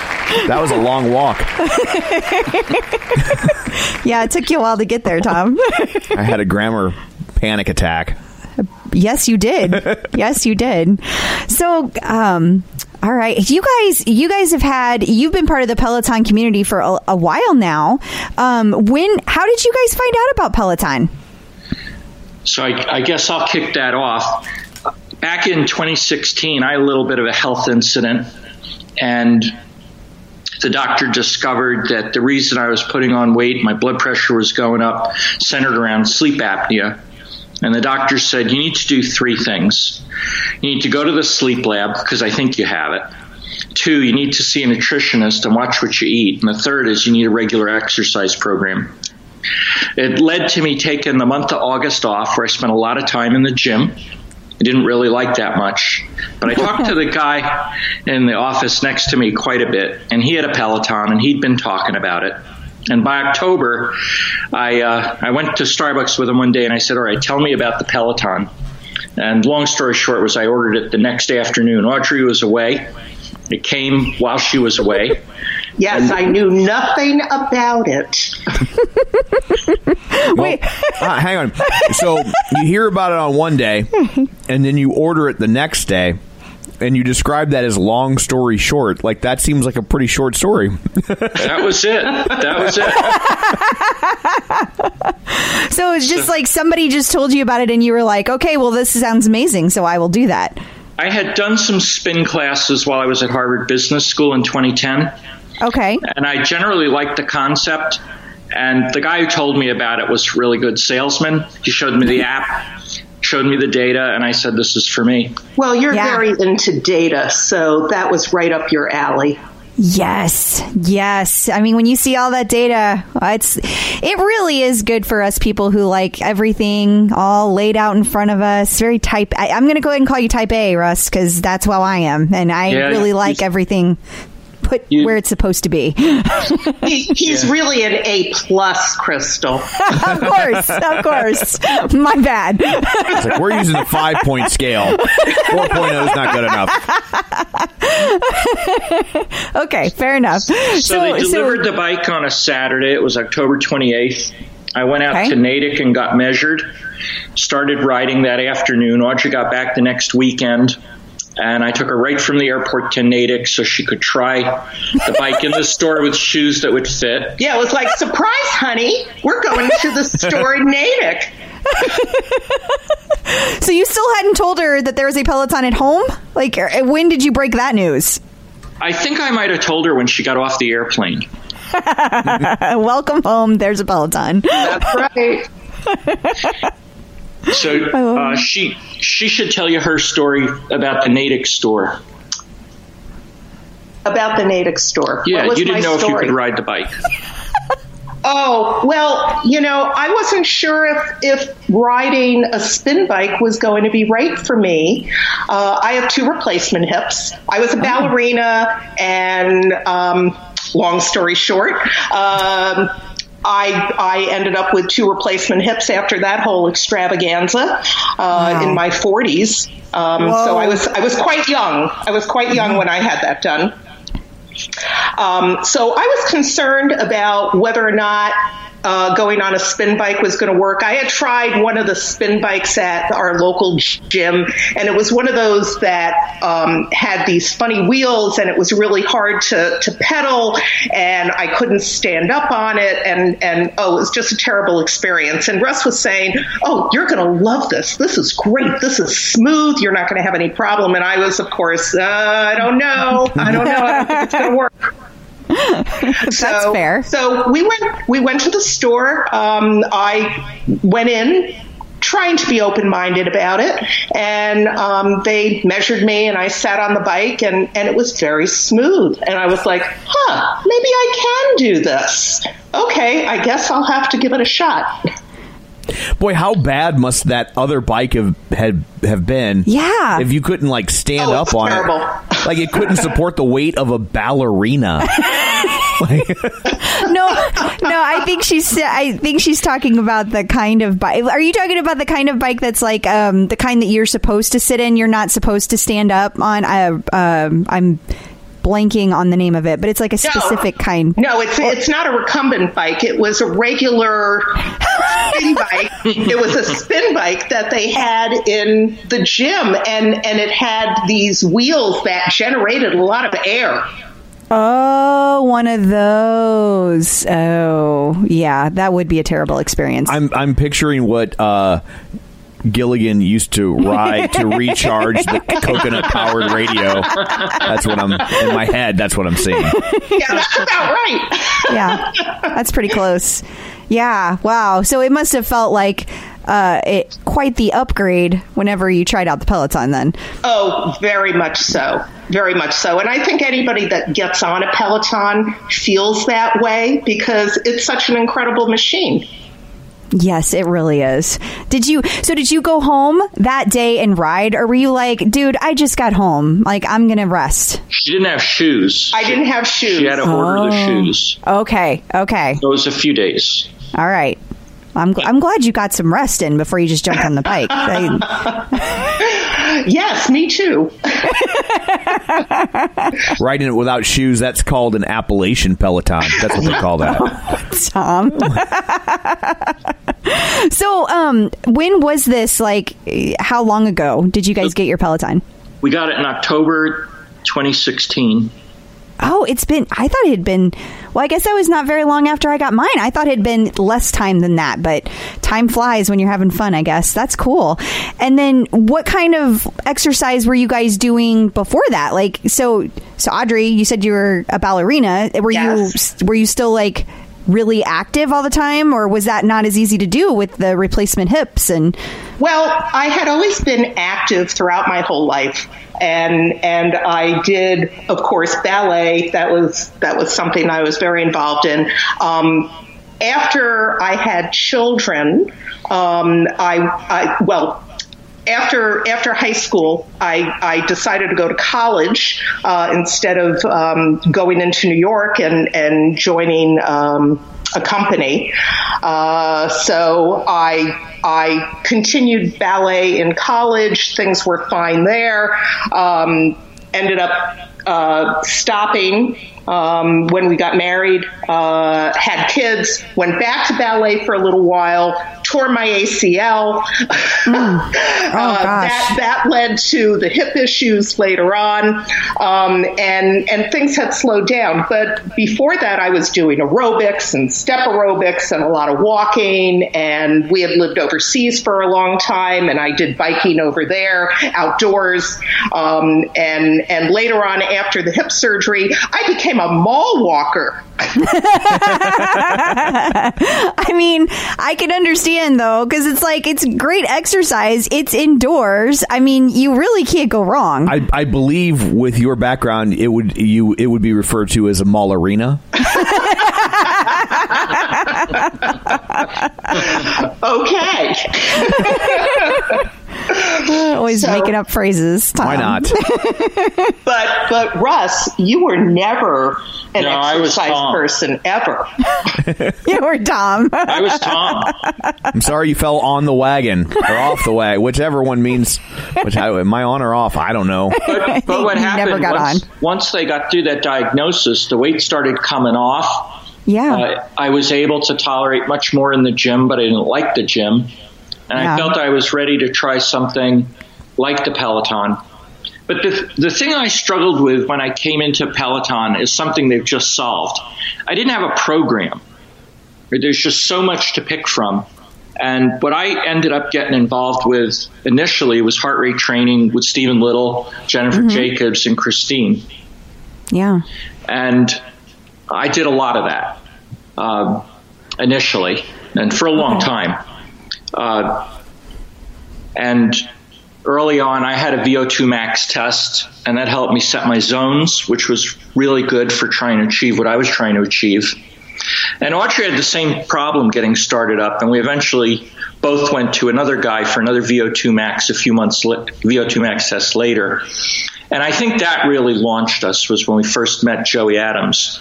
That was a long walk. Yeah, it took you a while to get there, Tom. I had a grammar panic attack. yes, you did. yes, you did. So, um, all right, you guys, you guys have had, you've been part of the Peloton community for a, a while now. Um, when, how did you guys find out about Peloton? So I, I guess I'll kick that off. Back in 2016, I had a little bit of a health incident, and the doctor discovered that the reason I was putting on weight, my blood pressure was going up, centered around sleep apnea. And the doctor said, You need to do three things. You need to go to the sleep lab, because I think you have it. Two, you need to see a nutritionist and watch what you eat. And the third is you need a regular exercise program. It led to me taking the month of August off, where I spent a lot of time in the gym. I didn't really like that much, but I talked to the guy in the office next to me quite a bit, and he had a Peloton, and he'd been talking about it. And by October, I uh, I went to Starbucks with him one day, and I said, "All right, tell me about the Peloton." And long story short was I ordered it the next afternoon. Audrey was away. It came while she was away. Yes, I knew nothing about it. Wait, Ah, hang on. So you hear about it on one day, and then you order it the next day, and you describe that as long story short. Like that seems like a pretty short story. That was it. That was it. so it's just like somebody just told you about it and you were like, okay, well, this sounds amazing, so I will do that. I had done some spin classes while I was at Harvard Business School in 2010, Okay. and I generally like the concept. And the guy who told me about it was a really good salesman. He showed me the app, showed me the data, and I said, "This is for me." Well, you're Yeah. very into data, so that was right up your alley. Yes, yes. I mean, when you see all that data, it's it really is good for us people who like everything all laid out in front of us. Very type. I, I'm going to go ahead and call you Type A, Russ, because that's how I am, and I Yeah, really you- like everything put You- where it's supposed to be. He, he's really an A plus, Crystal. of course, of course. My bad. It's like we're using a five point scale. 4.0 is not good enough. Okay, fair enough. So, they delivered the bike on a Saturday. It was October 28th. I went out Okay. to Natick and got measured. Started riding that afternoon. Audrey got back the next weekend. And I took her right from the airport to Natick so she could try the bike in the store with shoes that would fit. Yeah, it was like, surprise, honey, we're going to the store in Natick. so you still hadn't told her that there was a Peloton at home? Like, er, when did you break that news? I think I might have told her when she got off the airplane. Uh, welcome home. There's a Peloton. That's right. So uh, she she should tell you her story about the Natick store. About the Natick store. Yeah, What was you didn't my know if you could ride the bike. Oh, well, you know, I wasn't sure if, if riding a spin bike was going to be right for me. Uh, I have two replacement hips. I was a ballerina and um, long story short, um, I, I ended up with two replacement hips after that whole extravaganza uh, Wow. in my 40s. Um, so I was I was quite young. I was quite young when I had that done. Um, so I was concerned about whether or not uh, going on a spin bike was going to work. I had tried one of the spin bikes at our local gym, and it was one of those that um, had these funny wheels, and it was really hard to, to pedal, and I couldn't stand up on it, and and oh, it was just a terrible experience. And Russ was saying, "Oh, you're going to love this. This is great. This is smooth. You're not going to have any problem." And I was, of course, uh, I don't know. I don't know. I don't think it's going to work. That's So- fair. So we went we went to the store. Um, I went in trying to be open minded about it, and um, they measured me, and I sat on the bike, and and it was very smooth, and I was like, huh, maybe I can do this. Okay, I guess I'll have to give it a shot. Boy, how bad must that other bike have had have been? Yeah. If you couldn't like stand Oh, up on terrible. it, like it couldn't support the weight of a ballerina. no, no. I think she's. I think she's talking about the kind of bike. Are you talking about the kind of bike that's like um, the kind that you're supposed to sit in? You're not supposed to stand up on. I, um, I'm blanking on the name of it, but it's like a specific kind. No, it's it's not a recumbent bike. It was a regular spin bike. It was a spin bike that they had in the gym, and and it had these wheels that generated a lot of air. Oh, one of those. Oh, yeah, that would be a terrible experience. I'm I'm picturing what uh, Gilligan used to ride to recharge the coconut powered radio. That's what I'm in my head. That's what I'm seeing. Yeah, that's about right. yeah, that's pretty close. Yeah, wow. So it must have felt like uh, it quite the upgrade whenever you tried out the Peloton. Then, Oh, very much so. Very much so. And I think anybody that gets on a Peloton feels that way because it's such an incredible machine. Yes, it really is. Did you? So did you go home that day and ride, or were you like, dude, I just got home, like I'm gonna rest? She didn't have shoes. I didn't have shoes. She had to order the oh. shoes. Okay, okay, So it was a few days. all right. I'm gl- I'm glad you got some rest in before you just jumped on the bike. I- Yes, me too. Riding it without shoes, that's called an Appalachian Peloton. That's what they call that. Tom. so, um, when was this? Like, how long ago did you guys get your Peloton? We got it in October 2016. Oh, it's been. I thought it had been. Well, I guess that was not very long after I got mine. I thought it had been less time than that, but time flies when you're having fun. I guess that's cool. And then, what kind of exercise were you guys doing before that? Like, so, so Audrey, you said you were a ballerina. Were Yes. you were you still like really active all the time, or was that not as easy to do with the replacement hips and? Well, I had always been active throughout my whole life. And and I did, of course, ballet. That was that was something I was very involved in. Um, after I had children, um, I, I well, after after high school, I, I decided to go to college uh, instead of um, going into New York and and joining um, a company. Uh, so I I continued ballet in college. Things were fine there. Um, ended up uh, stopping um, when we got married, uh, had kids, went back to ballet for a little while, tore my ACL. Uh, that, that led to the hip issues later on, um, and and things had slowed down. But before that, I was doing aerobics and step aerobics and a lot of walking. And we had lived overseas for a long time, and I did biking over there, outdoors. Um, and and later on, after the hip surgery, I became a mall walker. I mean, I can understand though, because it's like it's great exercise. It's indoors. I mean, you really can't go wrong. I, I believe with your background, it would you it would be referred to as a mall arena. Okay. Always So- making up phrases. Tom. Why not? But but Russ, you were never an No, exercise person ever. You were Tom. I was Tom. I'm sorry you fell on the wagon or off the wagon, whichever one means. Which I, am I on or off? I don't know. But, but what happened never got once, on. once they got through that diagnosis, the weight started coming off. yeah. Uh, I was able to tolerate much more in the gym, but I didn't like the gym. And Yeah. I felt I was ready to try something like the Peloton. But the, the thing I struggled with when I came into Peloton is something they've just solved. I didn't have a program. There's just so much to pick from. And what I ended up getting involved with initially was heart rate training with Stephen Little, Jennifer Jacobs, and Christine yeah. and I did a lot of that um, initially, and for a long time. Uh, and early on, I had a VO2 max test, and that helped me set my zones, which was really good for trying to achieve what I was trying to achieve. And Audrey had the same problem getting started up, and we eventually both went to another guy for another VO2 max a few months li- VO2 max test later. And I think that really launched us was when we first met Joey Adams,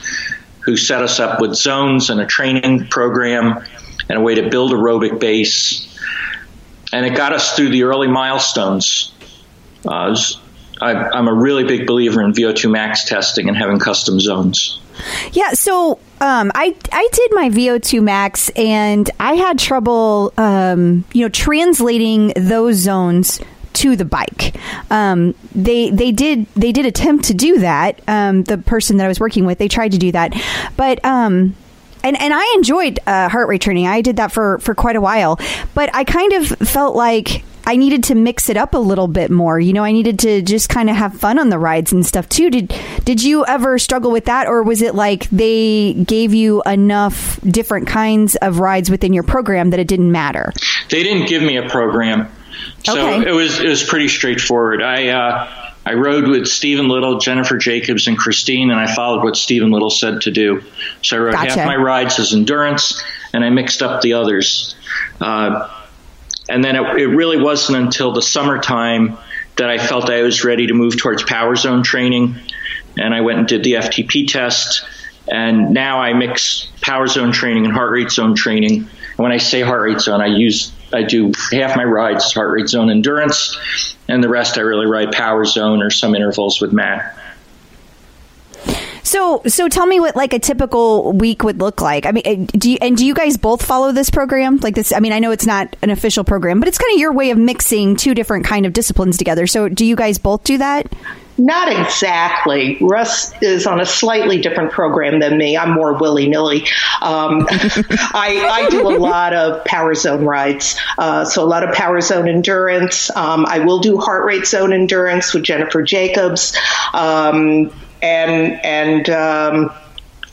who set us up with zones and a training program and a way to build aerobic base. And it got us through the early milestones. Uh, I, I'm a really big believer in VO2 max testing and having custom zones. Yeah, so um, I I did my VO2 max and I had trouble, um, you know, translating those zones to the bike. Um, they they did they did attempt to do that. Um, the person that I was working with, they tried to do that, but. And, and I enjoyed uh, heart rate training. I did that for, for quite a while, but I kind of felt like I needed to mix it up a little bit more. You know, I needed to just kind of have fun on the rides and stuff too. Did did you ever struggle with that, or was it like they gave you enough different kinds of rides within your program that it didn't matter? They didn't give me a program, so Okay. it was it was pretty straightforward. I uh, I rode with Stephen Little, Jennifer Jacobs, and Christine, and I followed what Stephen Little said to do. So I rode Gotcha. half my rides as endurance, and I mixed up the others. Uh, and then it, it really wasn't until the summertime that I felt I was ready to move towards power zone training, and I went and did the FTP test. And now I mix power zone training and heart rate zone training. And when I say heart rate zone, I use I do half my rides heart rate zone endurance, and the rest I really ride power zone or some intervals with Matt. So so tell me what like a typical week would look like. I mean, uh, do you, and do you guys both follow this program like this? I mean, I know it's not an official program, but it's kind of your way of mixing two different kind of disciplines together. So do you guys both do that? Not exactly. Russ is on a slightly different program than me. I'm more willy nilly. Um, I, I do a lot of power zone rides, uh, so a lot of power zone endurance. Um, I will do heart rate zone endurance with Jennifer Jacobs, um, and and.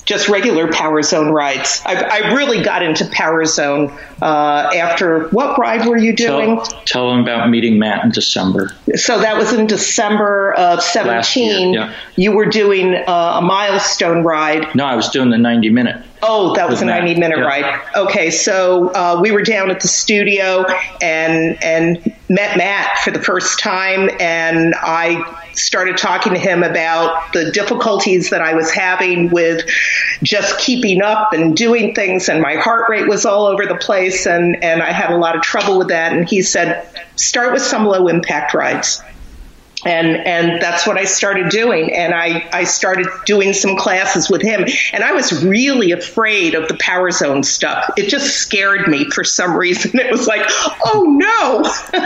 Just regular power zone rides. I, I really got into power zone uh, after what ride were you doing? Tell, tell them about meeting Matt in December. So that was in December of Last 17. year, yeah. You were doing uh, a milestone ride. No, I was doing the 90 minute. Oh, that was a Matt, 90 minute yeah. ride. Okay, so uh, we were down at the studio and and met Matt for the first time, and I started talking to him about the difficulties that I was having with just keeping up and doing things, and my heart rate was all over the place, and and I had a lot of trouble with that. And he said, start with some low impact rides and and that's what I started doing. And I I started doing some classes with him, and I was really afraid of the power zone stuff. It just scared me for some reason. It was like, oh no.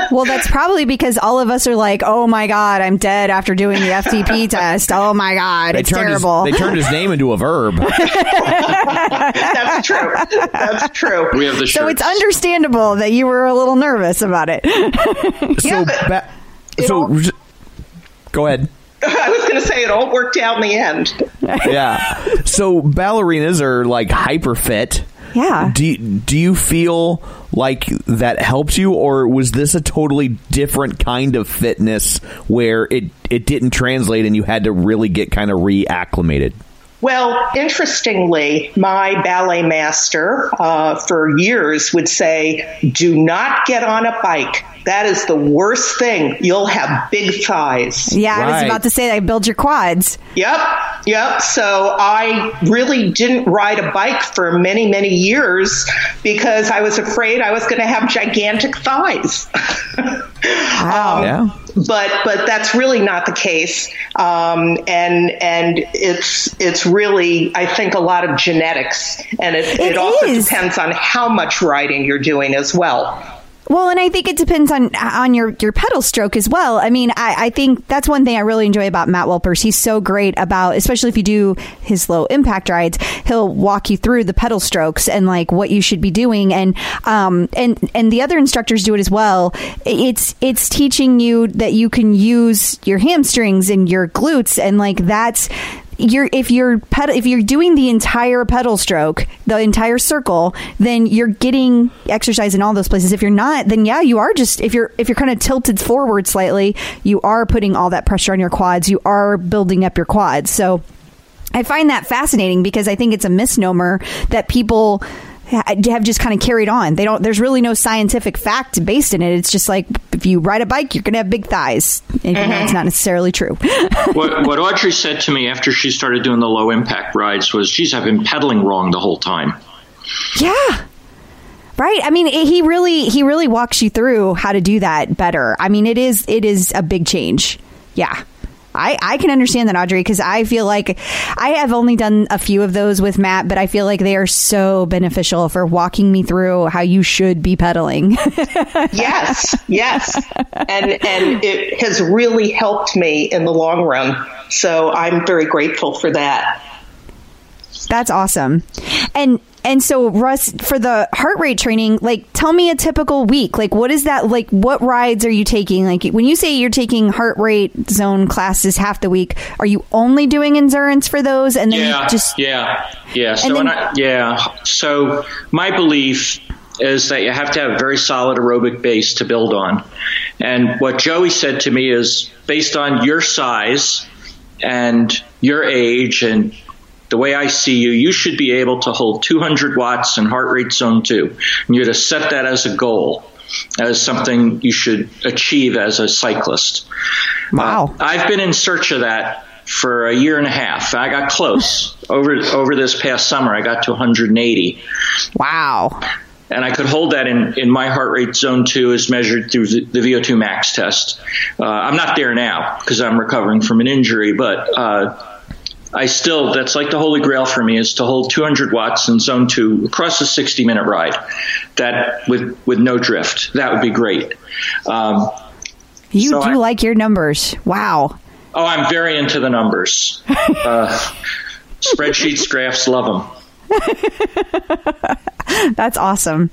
Well, that's probably because all of us are like, "Oh my god, I'm dead after doing the FTP test. Oh my god, They it's turned, his, terrible." they turned his name into a verb. that's true. That's true. We have the so it's understandable that you were a little nervous about it. So, Yeah, but ba- it so all- j- go ahead. I was going to say it all worked out in the end. Yeah. So ballerinas are like hyper fit. Yeah. Do you, do you feel like that helped you, or was this a totally different kind of fitness where it it didn't translate and you had to really get kind of reacclimated? Well, interestingly, my ballet master uh, for years would say, do not get on a bike that is the worst thing. You'll have big thighs. Yeah, I was about to say that build your quads. Yep, yep. So I really didn't ride a bike for many, many years because I was afraid I was going to have gigantic thighs. Wow. Yeah. but but that's really not the case, um, and and it's it's really I think a lot of genetics, and it, it, It also depends on how much riding you're doing as well. Well, and I think it depends on on your your pedal stroke as well. I mean, I, I think that's one thing I really enjoy about Matt Wilpers. He's so great about, especially if you do his low impact rides, he'll walk you through the pedal strokes and like what you should be doing, and um and and the other instructors do it as well. It's it's teaching you that you can use your hamstrings and your glutes, and like that's you're if you're pedal if you're doing the entire pedal stroke, the entire circle, then you're getting exercise in all those places. If you're not, then yeah, you are just if you're if you're kind of tilted forward slightly, you are putting all that pressure on your quads. You are building up your quads. So I find that fascinating because I think it's a misnomer that people have just kind of carried on. They don't. There's really no scientific fact based in it. It's just like if you ride a bike, you're going to have big thighs. Even though it's not necessarily true. what, what Audrey said to me after she started doing the low impact rides was, geez, I've been pedaling wrong the whole time. Yeah. Right. I mean, it- he really he really walks you through how to do that better. I mean, it is it is a big change. Yeah. I, I can understand that, Audrey, because I feel like I have only done a few of those with Matt, but I feel like they are so beneficial for walking me through how you should be pedaling. yes, yes, and and it has really helped me in the long run. So I'm very grateful for that. That's awesome. And and so Russ for the heart rate training, like tell me a typical week. Like what is that like what rides are you taking? Like when you say you're taking heart rate zone classes half the week, are you only doing endurance for those and then yeah, you just yeah, yeah. So, then- and I, yeah. So, my belief is that you have to have a very solid aerobic base to build on. And what Joey said to me is based on your size and your age and the way I see you, you should be able to hold 200 watts in heart rate zone two. And you're to set that as a goal, as something you should achieve as a cyclist. Wow. Uh, I've been in search of that for a year and a half. I got close over over this past summer. I got to 180, Wow. and I could hold that in, in my heart rate zone two as measured through the, the VO2 max test. Uh, I'm not there now because I'm recovering from an injury, but. Uh, I still, that's like the holy grail for me is to hold 200 watts in zone two across a 60 minute ride. That with, with no drift. That would be great. Um, You So do I- like your numbers. Wow. Oh, I'm very into the numbers. Uh, spreadsheets, graphs, love them. That's awesome.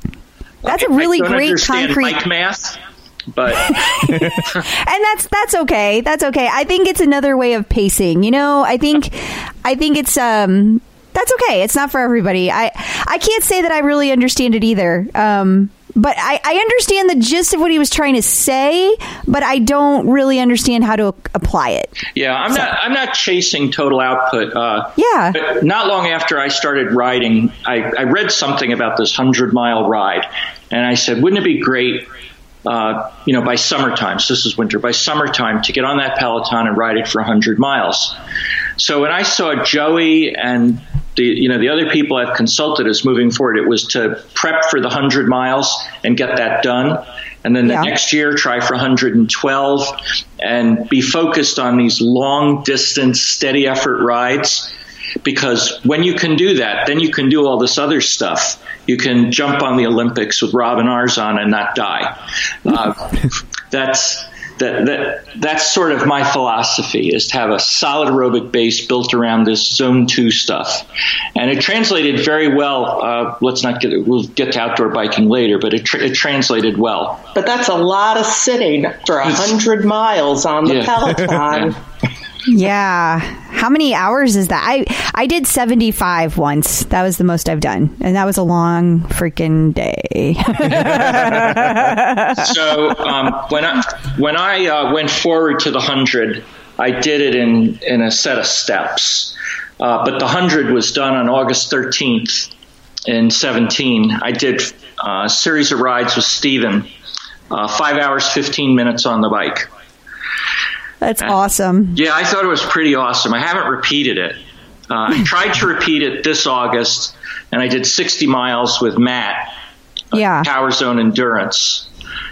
That's a really great concrete bike math, but and that's that's okay that's okay i think it's another way of pacing you know i think i think it's um that's okay it's not for everybody i i can't say that i really understand it either um but I, I understand the gist of what he was trying to say, but I don't really understand how to apply it. yeah, I'm not. I'm not chasing total output. Uh, Yeah. but not long after I started riding, I, I read something about this hundred mile ride, and I said, wouldn't it be great? Uh, you know, by summertime, so this is winter, by summertime to get on that Peloton and ride it for 100 miles. So when I saw Joey and the you know the other people I've consulted as moving forward, it was to prep for the 100 miles and get that done. And then the Yeah. next year, try for 112 and be focused on these long distance, steady effort rides. Because when you can do that, then you can do all this other stuff. You can jump on the Olympics with Robin Arzon and not die. Uh, that's that, that that's sort of my philosophy is to have a solid aerobic base built around this zone two stuff, and it translated very well. Uh, let's not get we'll get to outdoor biking later, but it, tr- it translated well. But that's a lot of sitting for a hundred miles on the Yeah. Peloton. Yeah. How many hours is that? I I did 75 once. That was the most I've done. And that was a long freaking day. so um, when I when I uh, went forward to the hundred, I did it in in a set of steps. Uh, but the hundred was done on August thirteenth in seventeen. I did uh, a series of rides with Stephen uh, five hours, 15 minutes on the bike. That's awesome. Yeah, I thought it was pretty awesome. I haven't repeated it. Uh, I tried to repeat it this August, and I did 60 miles with Matt, Yeah. Power Zone Endurance,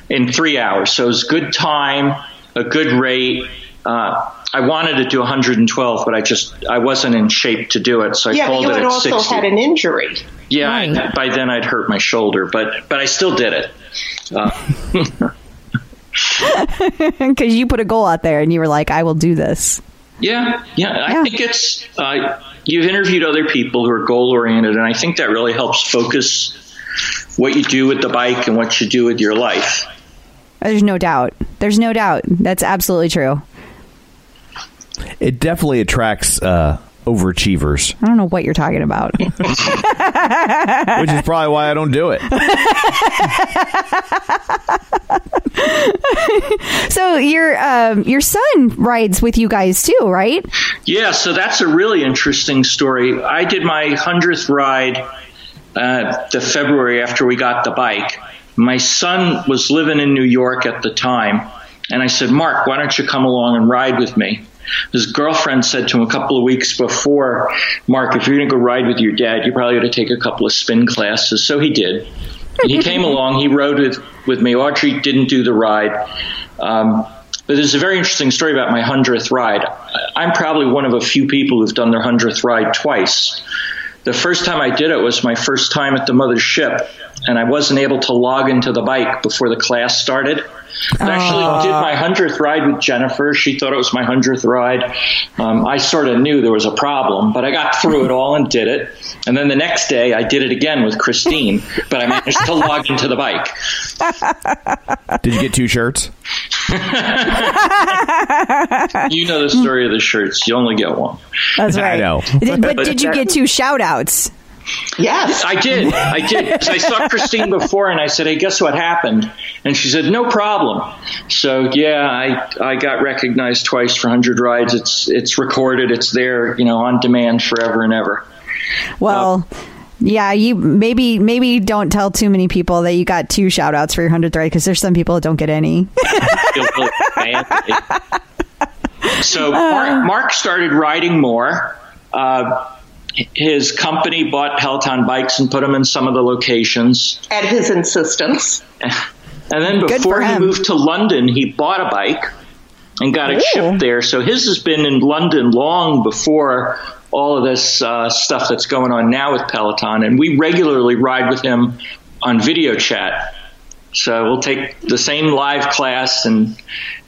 in three hours. So it was good time, a good rate. Uh, I wanted to do 112, but I just I wasn't in shape to do it, so I Yeah, but called you it had at also had an injury. yeah, I, by then I'd hurt my shoulder, but but I still did it. Uh, Because you put a goal out there and you were like, I will do this. Yeah, yeah. I Yeah. think it's uh, you've interviewed other people who are goal oriented, and I think that really helps focus what you do with the bike and what you do with your life. There's no doubt. There's no doubt. That's absolutely true. It definitely attracts uh, overachievers, I don't know what you're talking about. which is probably why I don't do it. so your um, your son rides with you guys too, right? Yeah, so that's a really interesting story. I did my hundredth ride uh, the February after we got the bike. My son was living in New York at the time, and I said, "Mark, why don't you come along and ride with me?" His girlfriend said to him a couple of weeks before, "Mark, if you're going to go ride with your dad, you probably ought to take a couple of spin classes." So he did. And he came along. He rode with with me. Audrey didn't do the ride. Um, but there's a very interesting story about my hundredth ride. I'm probably one of a few people who've done their hundredth ride twice. The first time I did it was my first time at the mother's ship, and I wasn't able to log into the bike before the class started. I actually did my hundredth ride with Jennifer. She thought it was my hundredth ride. Um, I sort of knew there was a problem, but I got through it all and did it. And then the next day, I did it again with Christine, but I managed to log into the bike. Did you get two shirts? You know the story of the shirts. You only get one. That's I right. know. Did- but did you get two shout outs? Yes. I did. I did. I saw Christine before, and I said, "Hey, guess what happened?" And she said, "No problem." So yeah, I I got recognized twice for hundred rides. It's it's recorded. It's there, you know, on demand forever and ever. Well, yeah, you maybe maybe don't tell too many people that you got two shout outs for your 100th ride because there's some people that don't get any. Feel really bad. So Mark, Mark started riding more. Uh, his company bought Peloton bikes and put them in some of the locations. At his insistence. And then before he moved to London, he bought a bike and got it Ooh. shipped there. So his has been in London long before all of this uh, stuff that's going on now with Peloton. And we regularly ride with him on video chat. So we'll take the same live class and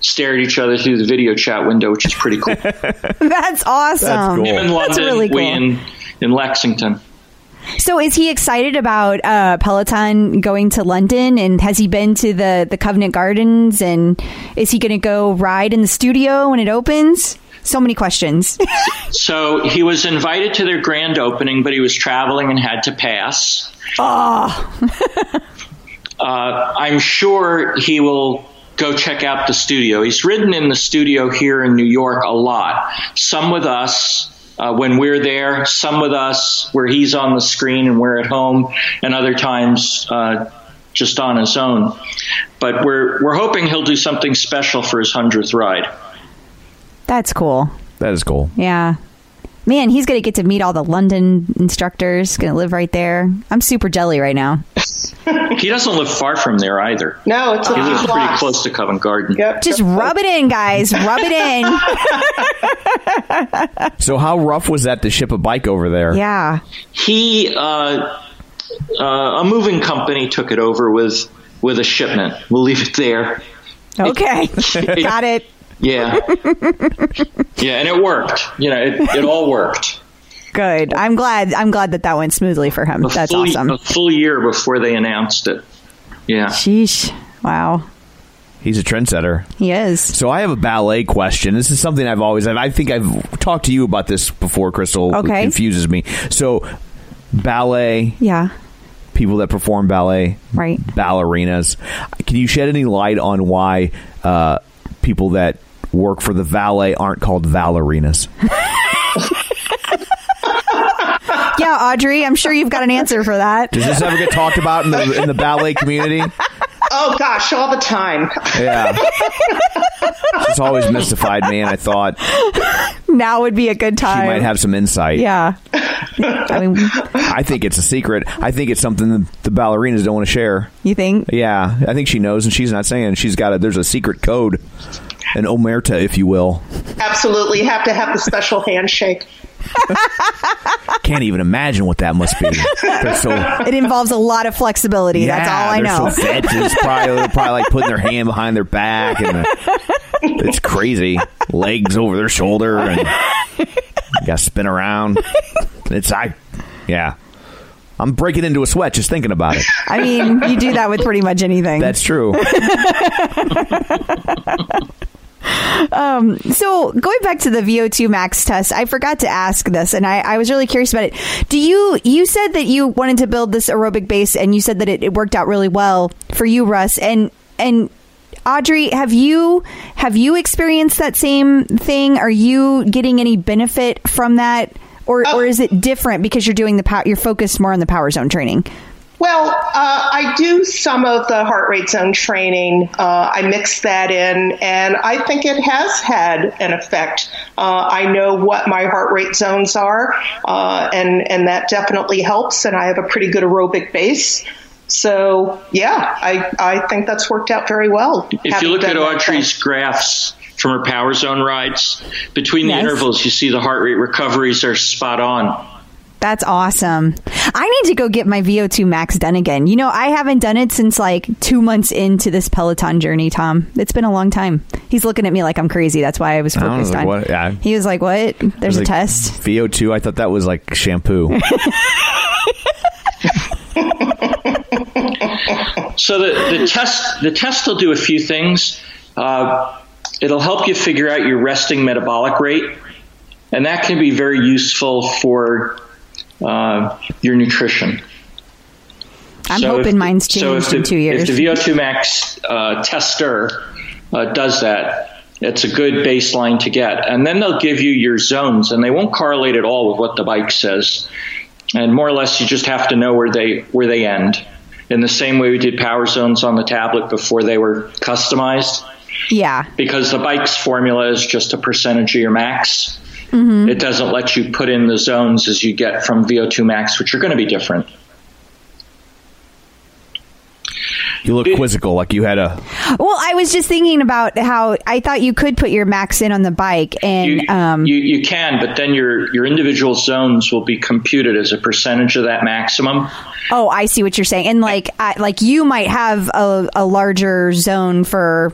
stare at each other through the video chat window, which is pretty cool. That's awesome. cool. Him in That's really cool. we in, in Lexington. So is he excited about uh, Peloton going to London and has he been to the, the Covent Gardens and is he going to go ride in the studio when it opens? So many questions. So he was invited to their grand opening, but he was traveling and had to pass. uh, I'm sure he will go check out the studio. He's ridden in the studio here in New York a lot. Some with us uh, when we're there, some with us where he's on the screen and we're at home, and other times uh, just on his own. But we're we're hoping he'll do something special for his hundredth ride. That's cool. That is cool. Yeah. Man, he's going to get to meet all the London instructors, going to live right there. I'm super jelly right now. He doesn't live far from there either. No, it's a He lives pretty blocks. close to Covent Garden. Yep. Just rub it in, guys. Rub it in. So how rough was that to ship a bike over there? Yeah. He, uh, uh, a moving company took it over with with a shipment. We'll leave it there. Okay. Got it. Yeah, yeah, and it worked. You know, it, it all worked. Good. I'm glad. I'm glad that that went smoothly for him. A That's full, awesome. A full year before they announced it. Yeah. Sheesh. Wow. He's a trendsetter. He is. So I have a ballet question. This is something I've always. I think I've talked to you about this before, Crystal. Okay. It confuses me. So ballet, Yeah. people that perform ballet, Right. ballerinas. Can you shed any light on why uh, people that work for the valet aren't called ballerinas? Yeah, Audrey, I'm sure you've got an answer for that. Does this ever get talked about in the in the ballet community? Oh gosh, all the time. Yeah. She's always mystified me, and I thought Now would be a good time. she might have some insight. Yeah. I mean, I think it's a secret. I think it's something that the ballerinas don't want to share. you think? Yeah, I think she knows, and she's not saying. She's got a. There's a secret code, an omerta, if you will. Absolutely, you have to have the special handshake. Can't even imagine what that must be. So. It involves a lot of flexibility. That's all I know. So. It's probably they're probably like putting their hand behind their back, and uh, it's crazy. Legs over their shoulder, and got to spin around. It's I, yeah. I'm breaking into a sweat just thinking about it. I mean, you do that with pretty much anything. That's true. Um, so going back to the VO2 max test, I forgot to ask this, and I, I was really curious about it. Do you you said that you wanted to build this aerobic base, and you said that it, it worked out really well for you, Russ, and and Audrey, have you have you experienced that same thing? Are you getting any benefit from that, or or oh. is it different because you're doing the power? You're focused more on the power zone training. Well, uh, I do some of the heart rate zone training. Uh, I mix that in, and I think it has had an effect. Uh, I know what my heart rate zones are, uh, and and that definitely helps. And I have a pretty good aerobic base. So yeah, I I think that's worked out very well. If having you look at that Audrey's test. graphs from her power zone rides, between the Yes. intervals, you see the heart rate recoveries are spot on. That's awesome. I need to go get my VO2 max done again. You know, I haven't done it since like two months into this Peloton journey, Tom. It's been a long time. He's looking at me like I'm crazy. That's why I was I don't know, focused like, on. what- yeah. He was like, What? There's a Like, test. VO2. I thought that was like shampoo. So the, the test the test will do a few things. Uh, it'll help you figure out your resting metabolic rate, and that can be very useful for uh, your nutrition. I'm So hoping if- mine's so changed the, in two years. If the VO2 max uh, tester uh, does that, it's a good baseline to get. And then they'll give you your zones, and they won't correlate at all with what the bike says. And more or less, you just have to know where they where they end. In the same way we did power zones on the tablet before they were customized, yeah. because the bike's formula is just a percentage of your max. Mm-hmm. It doesn't let you put in the zones as you get from VO2 max, which are going to be different. You look quizzical, like you had a. Well, I was just thinking about how I thought you could put your max in on the bike and you, um you, you can, but then your your individual zones will be computed as a percentage of that maximum. oh, I see what you're saying. And like I, like you might have a, a larger zone for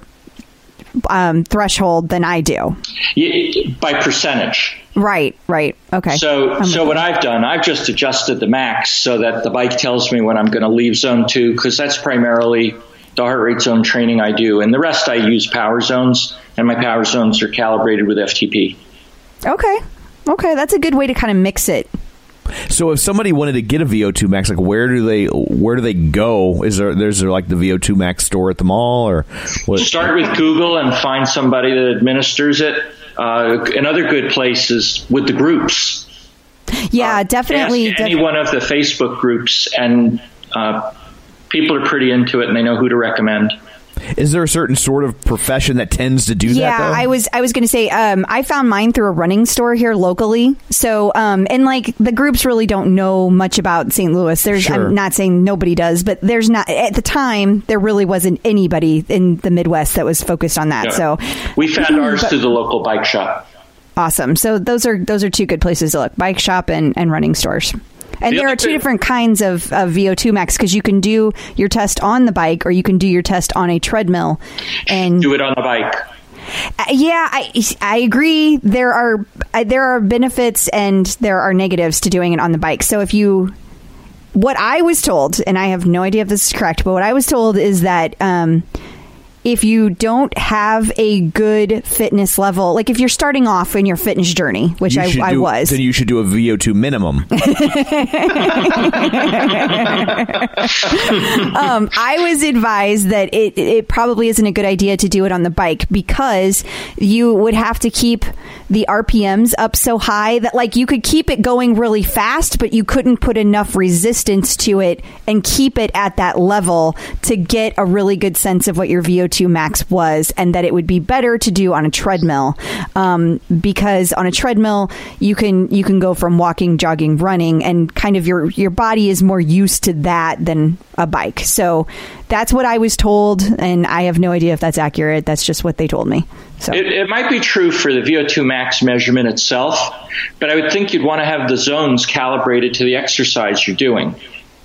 um threshold than I do. You, by percentage. Right, right. Okay. So I'm so what you. I've done, I've just adjusted the max so that the bike tells me when I'm going to leave zone two because that's primarily the heart rate zone training I do, and the rest I use power zones, and my power zones are calibrated with FTP. Okay. Okay, that's a good way to kind of mix it. So if somebody wanted to get a VO2 Max, like where do they where do they go? Is there there's there like the VO2 Max store at the mall or what? Start with Google and find somebody that administers it. Uh, another good place is with the groups. Yeah, definitely. Ask def- any one of the Facebook groups, and uh, people are pretty into it, and they know who to recommend. Is there a certain sort of profession that tends to do yeah, that? though? I was I was going to say um, I found mine through a running store here locally. So um, and like the groups really don't know much about St. Louis. There's Sure. I'm not saying nobody does, but there's not at the time there really wasn't anybody in the Midwest that was focused on that. Yeah. So we found ours But- through the local bike shop. awesome. So those are those are two good places to look: bike shop and, and running stores. And The there are two thing- different kinds of, of VO2 max because you can do your test on the bike or you can do your test on a treadmill. And Do it on the bike. Uh, yeah, I I agree. There are uh, there are benefits and there are negatives to doing it on the bike. So if you, what I was told, and I have no idea if this is correct, but what I was told is that um, if you don't have a good fitness level, like if you're starting off in your fitness journey, which I, should I was, Then you should do a VO2 minimum. um, I was advised that it, it probably isn't a good idea to do it on the bike because you would have to keep the RPMs up so high that like you could keep it going really fast, but you couldn't put enough resistance to it and keep it at that level to get a really good sense of what your VO2 max was, and that it would be better to do on a treadmill um, because on a treadmill you can you can go from walking, jogging, running, and kind of your your body is more used to that than a bike. So that's what I was told, and I have no idea if that's accurate. That's just what they told me. So It, it might be true for the VO2 max measurement itself, but I would think you'd want to have the zones calibrated to the exercise you're doing.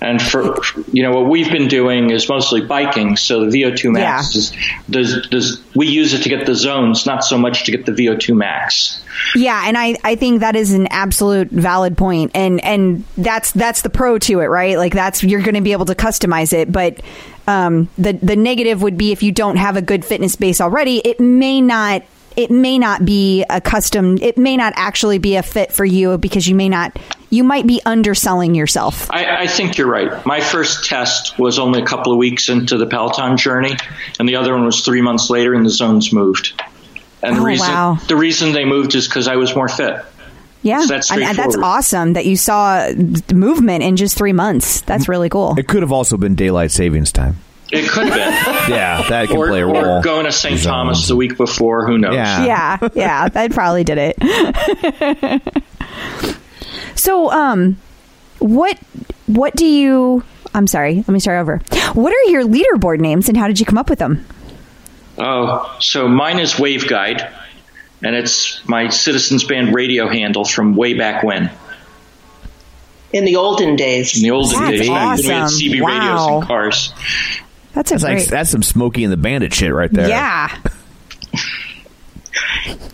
And for you know what we've been doing is mostly biking, so the VO2 max Yeah. is does does we use it to get the zones, not so much to get the VO2 max. Yeah, and I, I think that is an absolute valid point, and and that's that's the pro to it, right? Like that's you're going to be able to customize it, but um, the the negative would be if you don't have a good fitness base already, it may not it may not be a custom, it may not actually be a fit for you because you may not you might be underselling yourself. I, I think you're right. My first test was only a couple of weeks into the Peloton journey, and the other one was three months later, and the zones moved. And the Oh, reason wow. the reason they moved is because I was more fit. Yeah, So that's and, and that's awesome that you saw movement in just three months. That's mm-hmm. really cool. It could have also been daylight savings time. It could have been. Yeah, that can or, play a role. or role. going to St. Thomas the week before. Who knows? Yeah. yeah, yeah, that probably did it. so, um, what what do you? I'm sorry. Let me start over. What are your leaderboard names, and how did you come up with them? Oh, so mine is Waveguide, and it's my Citizens Band radio handle from way back when. In the olden days. In the olden That's days, back when we had awesome. CB Wow. radios in cars. That's a That's like that's some Smokey and the Bandit shit right there. yeah.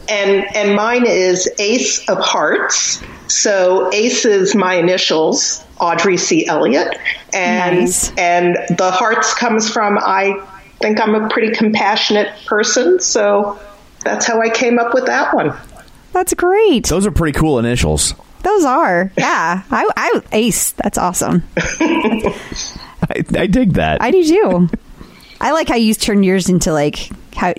and and mine is Ace of Hearts. So Ace is my initials, Audrey C. Elliot, and Nice. and the hearts comes from I think I'm a pretty compassionate person, so that's how I came up with that one. That's great. Those are pretty cool initials. Those are. Yeah. I, I ace. That's awesome. I, I dig that. I do too. I like how you turned yours into like how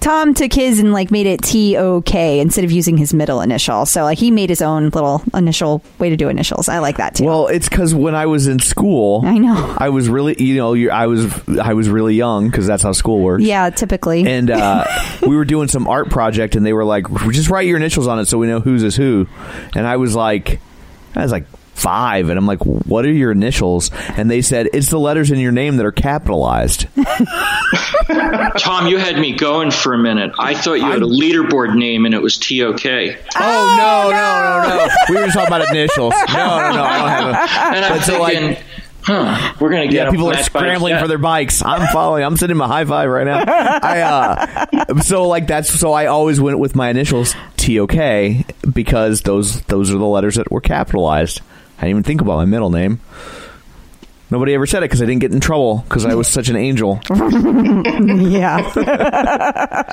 Tom took his and like made it T O K instead of using his middle initial. So like he made his own little initial way to do initials. I like that too. well, it's because when I was in school, I know. I was really, you know, you- I was, I was really young because that's how school works. yeah, typically. And uh, we were doing some art project, and they were like, "Just write your initials on it, so we know whose is who." And I was like, I was like five, and I'm like, "What are your initials?" And they said, "It's the letters in your name that are capitalized." Tom, you had me going for a minute. I thought you had a leaderboard name and it was TOK. And Oh, no, no, no, no! We were just talking about initials. No, no, no! I don't have a. I'm But so, like- huh, we're going to get Yeah, people are scrambling for their bikes. I'm following. I'm sending them a high five right now. I uh, so like that's so I always went with my initials TOK because those those are the letters that were capitalized. I didn't even think about my middle name. Nobody ever said it because I didn't get in trouble because I was such an angel. yeah.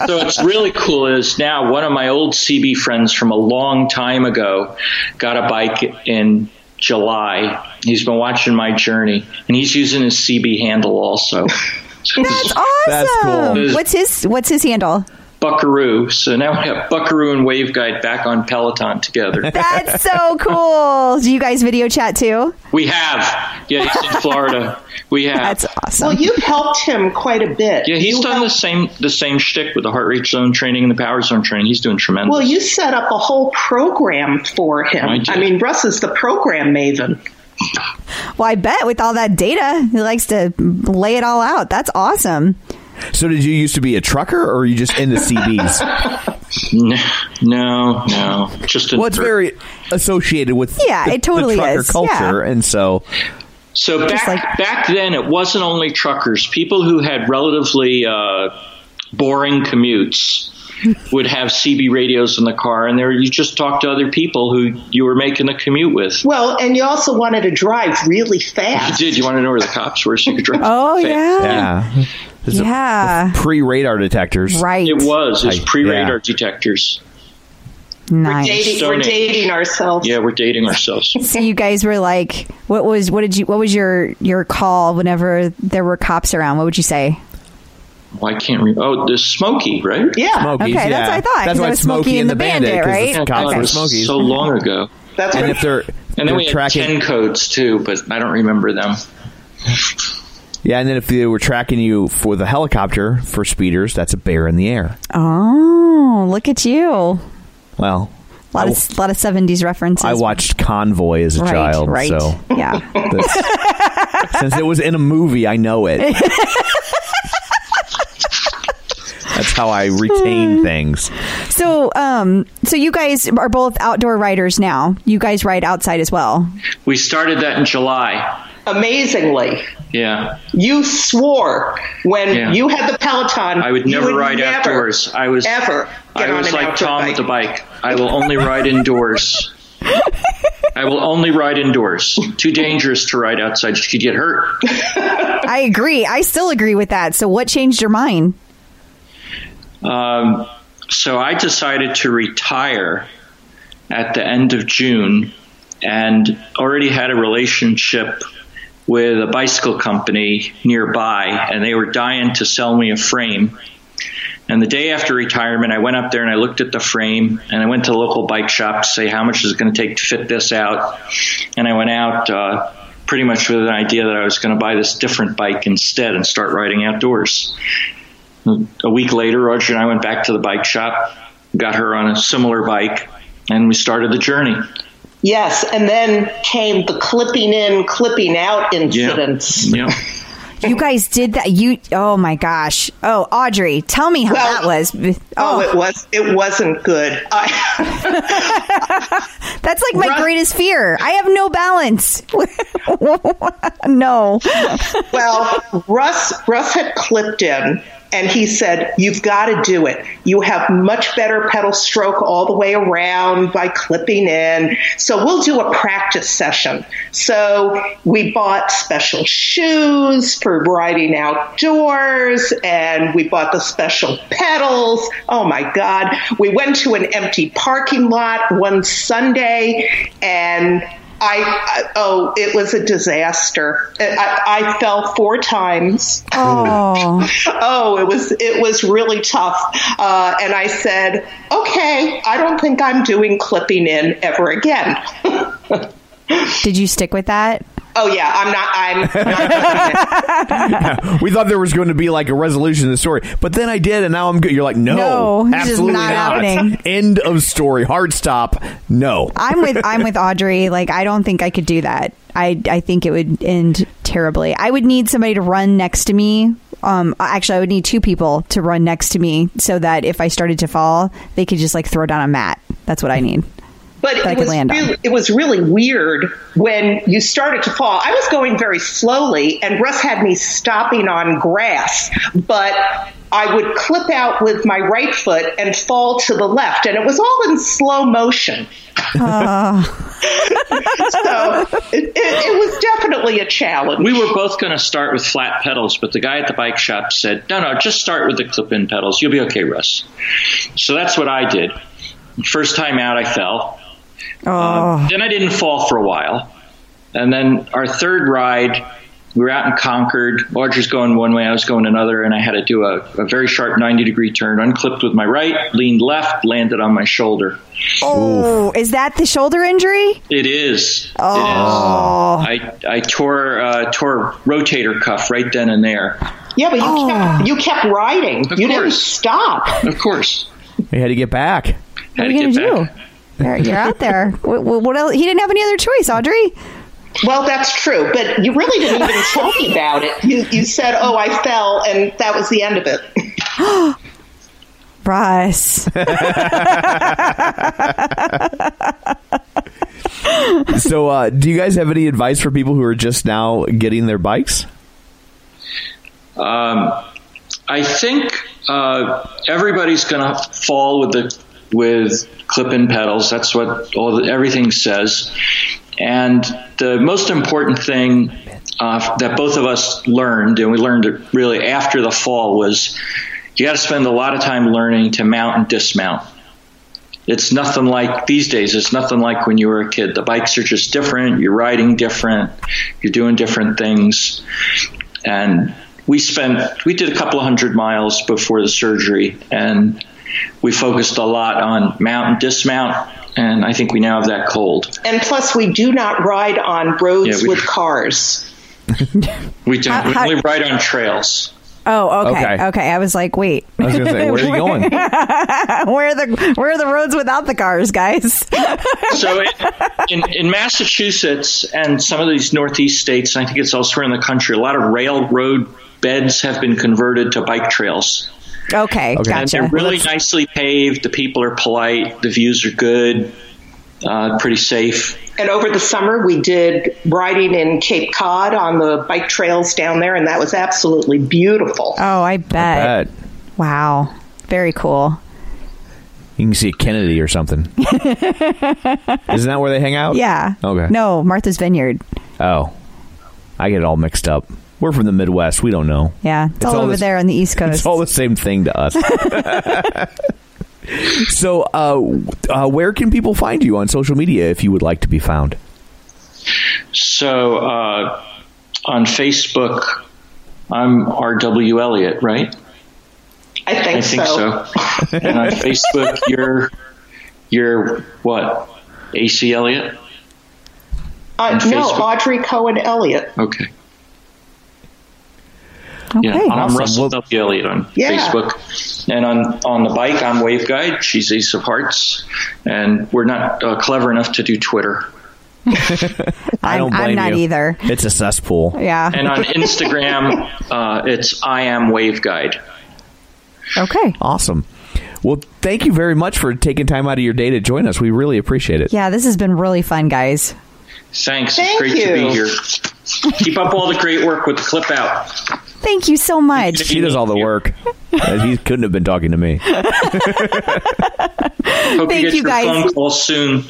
So what's really cool is now one of my old CB friends from a long time ago got a bike in July. He's been watching my journey and he's using his CB handle also. That's awesome. That's cool. What's his what's his handle? Buckaroo. So now we have Buckaroo and Waveguide back on Peloton together. That's so cool. Do you guys video chat too? We have. Yeah, he's in Florida. We have. That's awesome. Well, you've helped him quite a bit. yeah, he's You done the same the same shtick with the heart rate zone training and the power zone training. He's doing tremendous. Well, you set up a whole program for him. I. I mean, Russ is the program maven. well, I bet with all that data, he likes to lay it all out. That's awesome. So did you used to be a trucker or are you just into the CBs? N- no, no, just a well, it's very associated with Yeah, the, it totally the trucker is. culture, Yeah. and so So back like- back then, it wasn't only truckers. People who had relatively uh, boring commutes would have CB radios in the car, and there you just talked to other people who you were making the commute with. Well, and you also wanted to drive really fast. You fast. did. You want to know where the cops were, so you could drive. Oh fast. yeah. yeah. This is Yeah. Pre radar detectors. Right. It was. It's I- pre-radar yeah. detectors. nice. Dating, we're dating ourselves. Yeah, we're dating ourselves. So you guys were like, what was what did you what was your your call whenever there were cops around? What would you say? Why can't remember. Oh, there's Smokey, right? Yeah, Smokies, Okay, that's what I thought, 'cause That's it why was Smokey Smokey and and the the Bandit. Bandit, 'cause right? it's Yeah, Cops God, were it was Smokies. so long ago. that's and right. if they're And then they're we had tracking, ten codes too, but I don't remember them. Yeah, and then if they were tracking you for the helicopter for speeders, that's a bear in the air. Oh, look at you. A Well, lot I, of lot of 70s references. I watched Convoy as a right, child, right. so Yeah. that's- since it was in a movie, I know it. That's how I retain things. So, um, so you guys are both outdoor riders now. You guys ride outside as well. We started that in July. Amazingly, Yeah, you swore when Yeah. you had the Peloton. I would you never ride never, outdoors. I was ever. I was like Tom bike. with the bike. I will only ride indoors. I will only ride indoors. Too dangerous to ride outside. You could get hurt. I agree. I still agree with that. So, what changed your mind? Um, so I decided to retire at the end of June and already had a relationship with a bicycle company nearby, and they were dying to sell me a frame. And the day after retirement, I went up there and I looked at the frame, and I went to the local bike shop to say how much is it going to take to fit this out. And I went out uh, pretty much with an idea that I was going to buy this different bike instead and start riding outdoors. A week later, Roger and I went back to the bike shop, got her on a similar bike, and we started the journey. Yes, and then came the clipping in, clipping out Yeah. incidents. Yeah. You guys did that. You, oh my gosh. Oh, Audrey, tell me how Well, that was. Oh, oh. it was it wasn't good. I, That's like my Russ- greatest fear. I have no balance. no. well, Russ Russ had clipped in and he said, You've got to do it. You have much better pedal stroke all the way around by clipping in. So we'll do a practice session. So we bought special shoes for riding outdoors and we bought the special pedals. Oh my God. We went to an empty parking lot one Sunday and I, oh, it was a disaster. I, I fell four times. Oh, Oh, it was it was really tough. Uh, and I said, okay, I don't think I'm doing clipping in ever again. did you stick with that? Oh yeah, I'm not. I'm not doing. We thought there was going to be like a resolution to the story, but then I did, and now I'm good. You're like, no, No, absolutely not not. happening. End of story. Hard stop. No. I'm with I'm with Audrey. Like I don't think I could do that. I I think it would end terribly. I would need somebody to run next to me. Um, actually, I would need two people to run next to me so that if I started to fall, they could just like throw down a mat. That's what I need. But That I it could was, land on. really, it was really weird when you started to fall. I was going very slowly, and Russ had me stopping on grass, but I would clip out with my right foot and fall to the left, and it was all in slow motion. Ah. so it, it, it was definitely a challenge. We were both going to start with flat pedals, but the guy at the bike shop said, no, no, just start with the clip in pedals. You'll be okay, Russ. So that's what I did. First time out, I fell. Oh, Then I didn't fall for a while. And then our third ride, we were out in Concord. Audrey's going one way, I was going another, and I had to do a, a very sharp 90 degree turn, unclipped with my right, leaned left, landed on my shoulder. oh, is that the shoulder injury? It is. Oh, It is. I, I tore uh, tore rotator cuff right then and there. yeah, but you, Oh. kept, you kept riding. Of you didn't stop. Of course. We had to get back. What are you get gonna back. do? You're, you're out there. What, what what else? He didn't have any other choice, Audrey. Well, that's true, but you really didn't even tell me about it. You, you said, oh, I fell, and that was the end of it. Russ. So, uh, do you guys have any advice for people who are just now getting their bikes? Um, I think uh, everybody's going to fall with the with clip-in pedals. That's what all the, everything says. And the most important thing uh, that both of us learned, and we learned it really after the fall, was you got to spend a lot of time learning to mount and dismount. It's nothing like these days. It's nothing like when you were a kid. The bikes are just different. You're riding different. You're doing different things. And we spent, we did a couple of hundred miles before the surgery, and we focused a lot on mount and dismount. And I think we now have that cold. And plus, we do not ride on roads Yeah, we- with cars. We, do, How- we only ride on trails. Oh, okay, Okay. okay. I was like, wait, I was going to say, where are you going? where are the where are the roads without the cars, guys? So it, in, in Massachusetts and some of these northeast states, and I think it's elsewhere in the country, a lot of railroad beds have been converted to bike trails. Okay, Okay. And gotcha. they're really nicely paved. The people are polite. The views are good. Uh, pretty safe. And over the summer, we did riding in Cape Cod on the bike trails down there, and that was absolutely beautiful. oh, I bet. Bet. Wow, very cool. You can see Kennedy or something. Isn't that where they hang out? Yeah. Okay. No, Martha's Vineyard. Oh, I get it all mixed up. We're from the Midwest. We don't know. Yeah, it's, It's all, all over this- there on the East Coast. It's all the same thing to us. so, uh, uh, where can people find you on social media if you would like to be found? So uh, on Facebook, I'm R.W. Elliot, right? I think, I think so. and on Facebook, you're you're what? AC Elliot? Uh, no, Facebook? Audrey Cohen Elliot. Okay. Okay. Yeah, I'm Russell Well- W. Elliot on Yeah. Facebook, and on on the bike, I'm Wave Guide. She's Ace of Hearts, and we're not uh, clever enough to do Twitter. I I'm- don't I'm not you. either. It's a cesspool. yeah. And on Instagram, uh, it's I am Wave Guide. okay. Awesome. Well, thank you very much for taking time out of your day to join us. We really appreciate it. Yeah, this has been really fun, guys. Thanks. Thank it's great to be here. Keep up all the great work with the clip out. Thank you so much. She does all the work. He couldn't have been talking to me. Hope Thank you get you, your guys. phone call soon.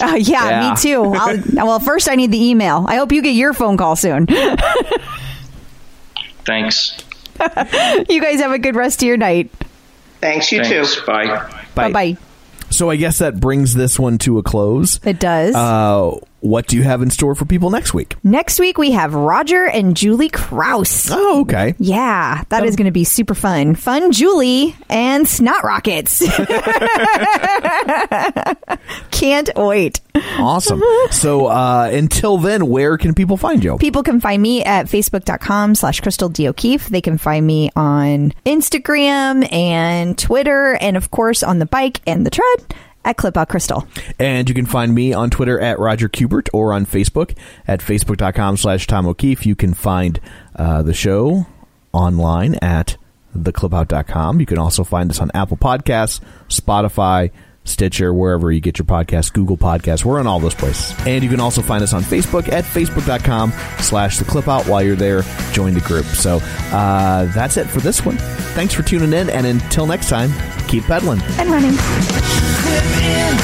Uh, yeah, Yeah. me too. I'll, well, first I need the email. I hope you get your phone call soon. Thanks. you guys have a good rest of your night. Thanks, you Thanks. too. Bye. Bye bye. So I guess that brings this one to a close. It does. Uh, what do you have in store for people next week? Next week we have Roger and Julie Kraus. Oh, okay. Yeah, that is going to be super fun. Fun Julie and Snot Rockets. Can't wait. Awesome. so uh, until then, where can people find you? People can find me at facebook.com slash Crystal D. O'Keefe. They can find me on Instagram and Twitter, and of course on the bike and the tread at Clip Out Crystal. And you can find me on Twitter at Roger Kubert or on Facebook at facebook.com slash Tom O'Keefe. You can find uh, the show online at theclipout.com. You can also find us on Apple Podcasts, Spotify, Stitcher, wherever you get your podcast, Google Podcasts. We're on all those places. And you can also find us on Facebook at facebook.com slash the clip out. While you're there, join the group. So uh, that's it for this one. Thanks for tuning in. And until next time, keep pedaling and running. Clip in,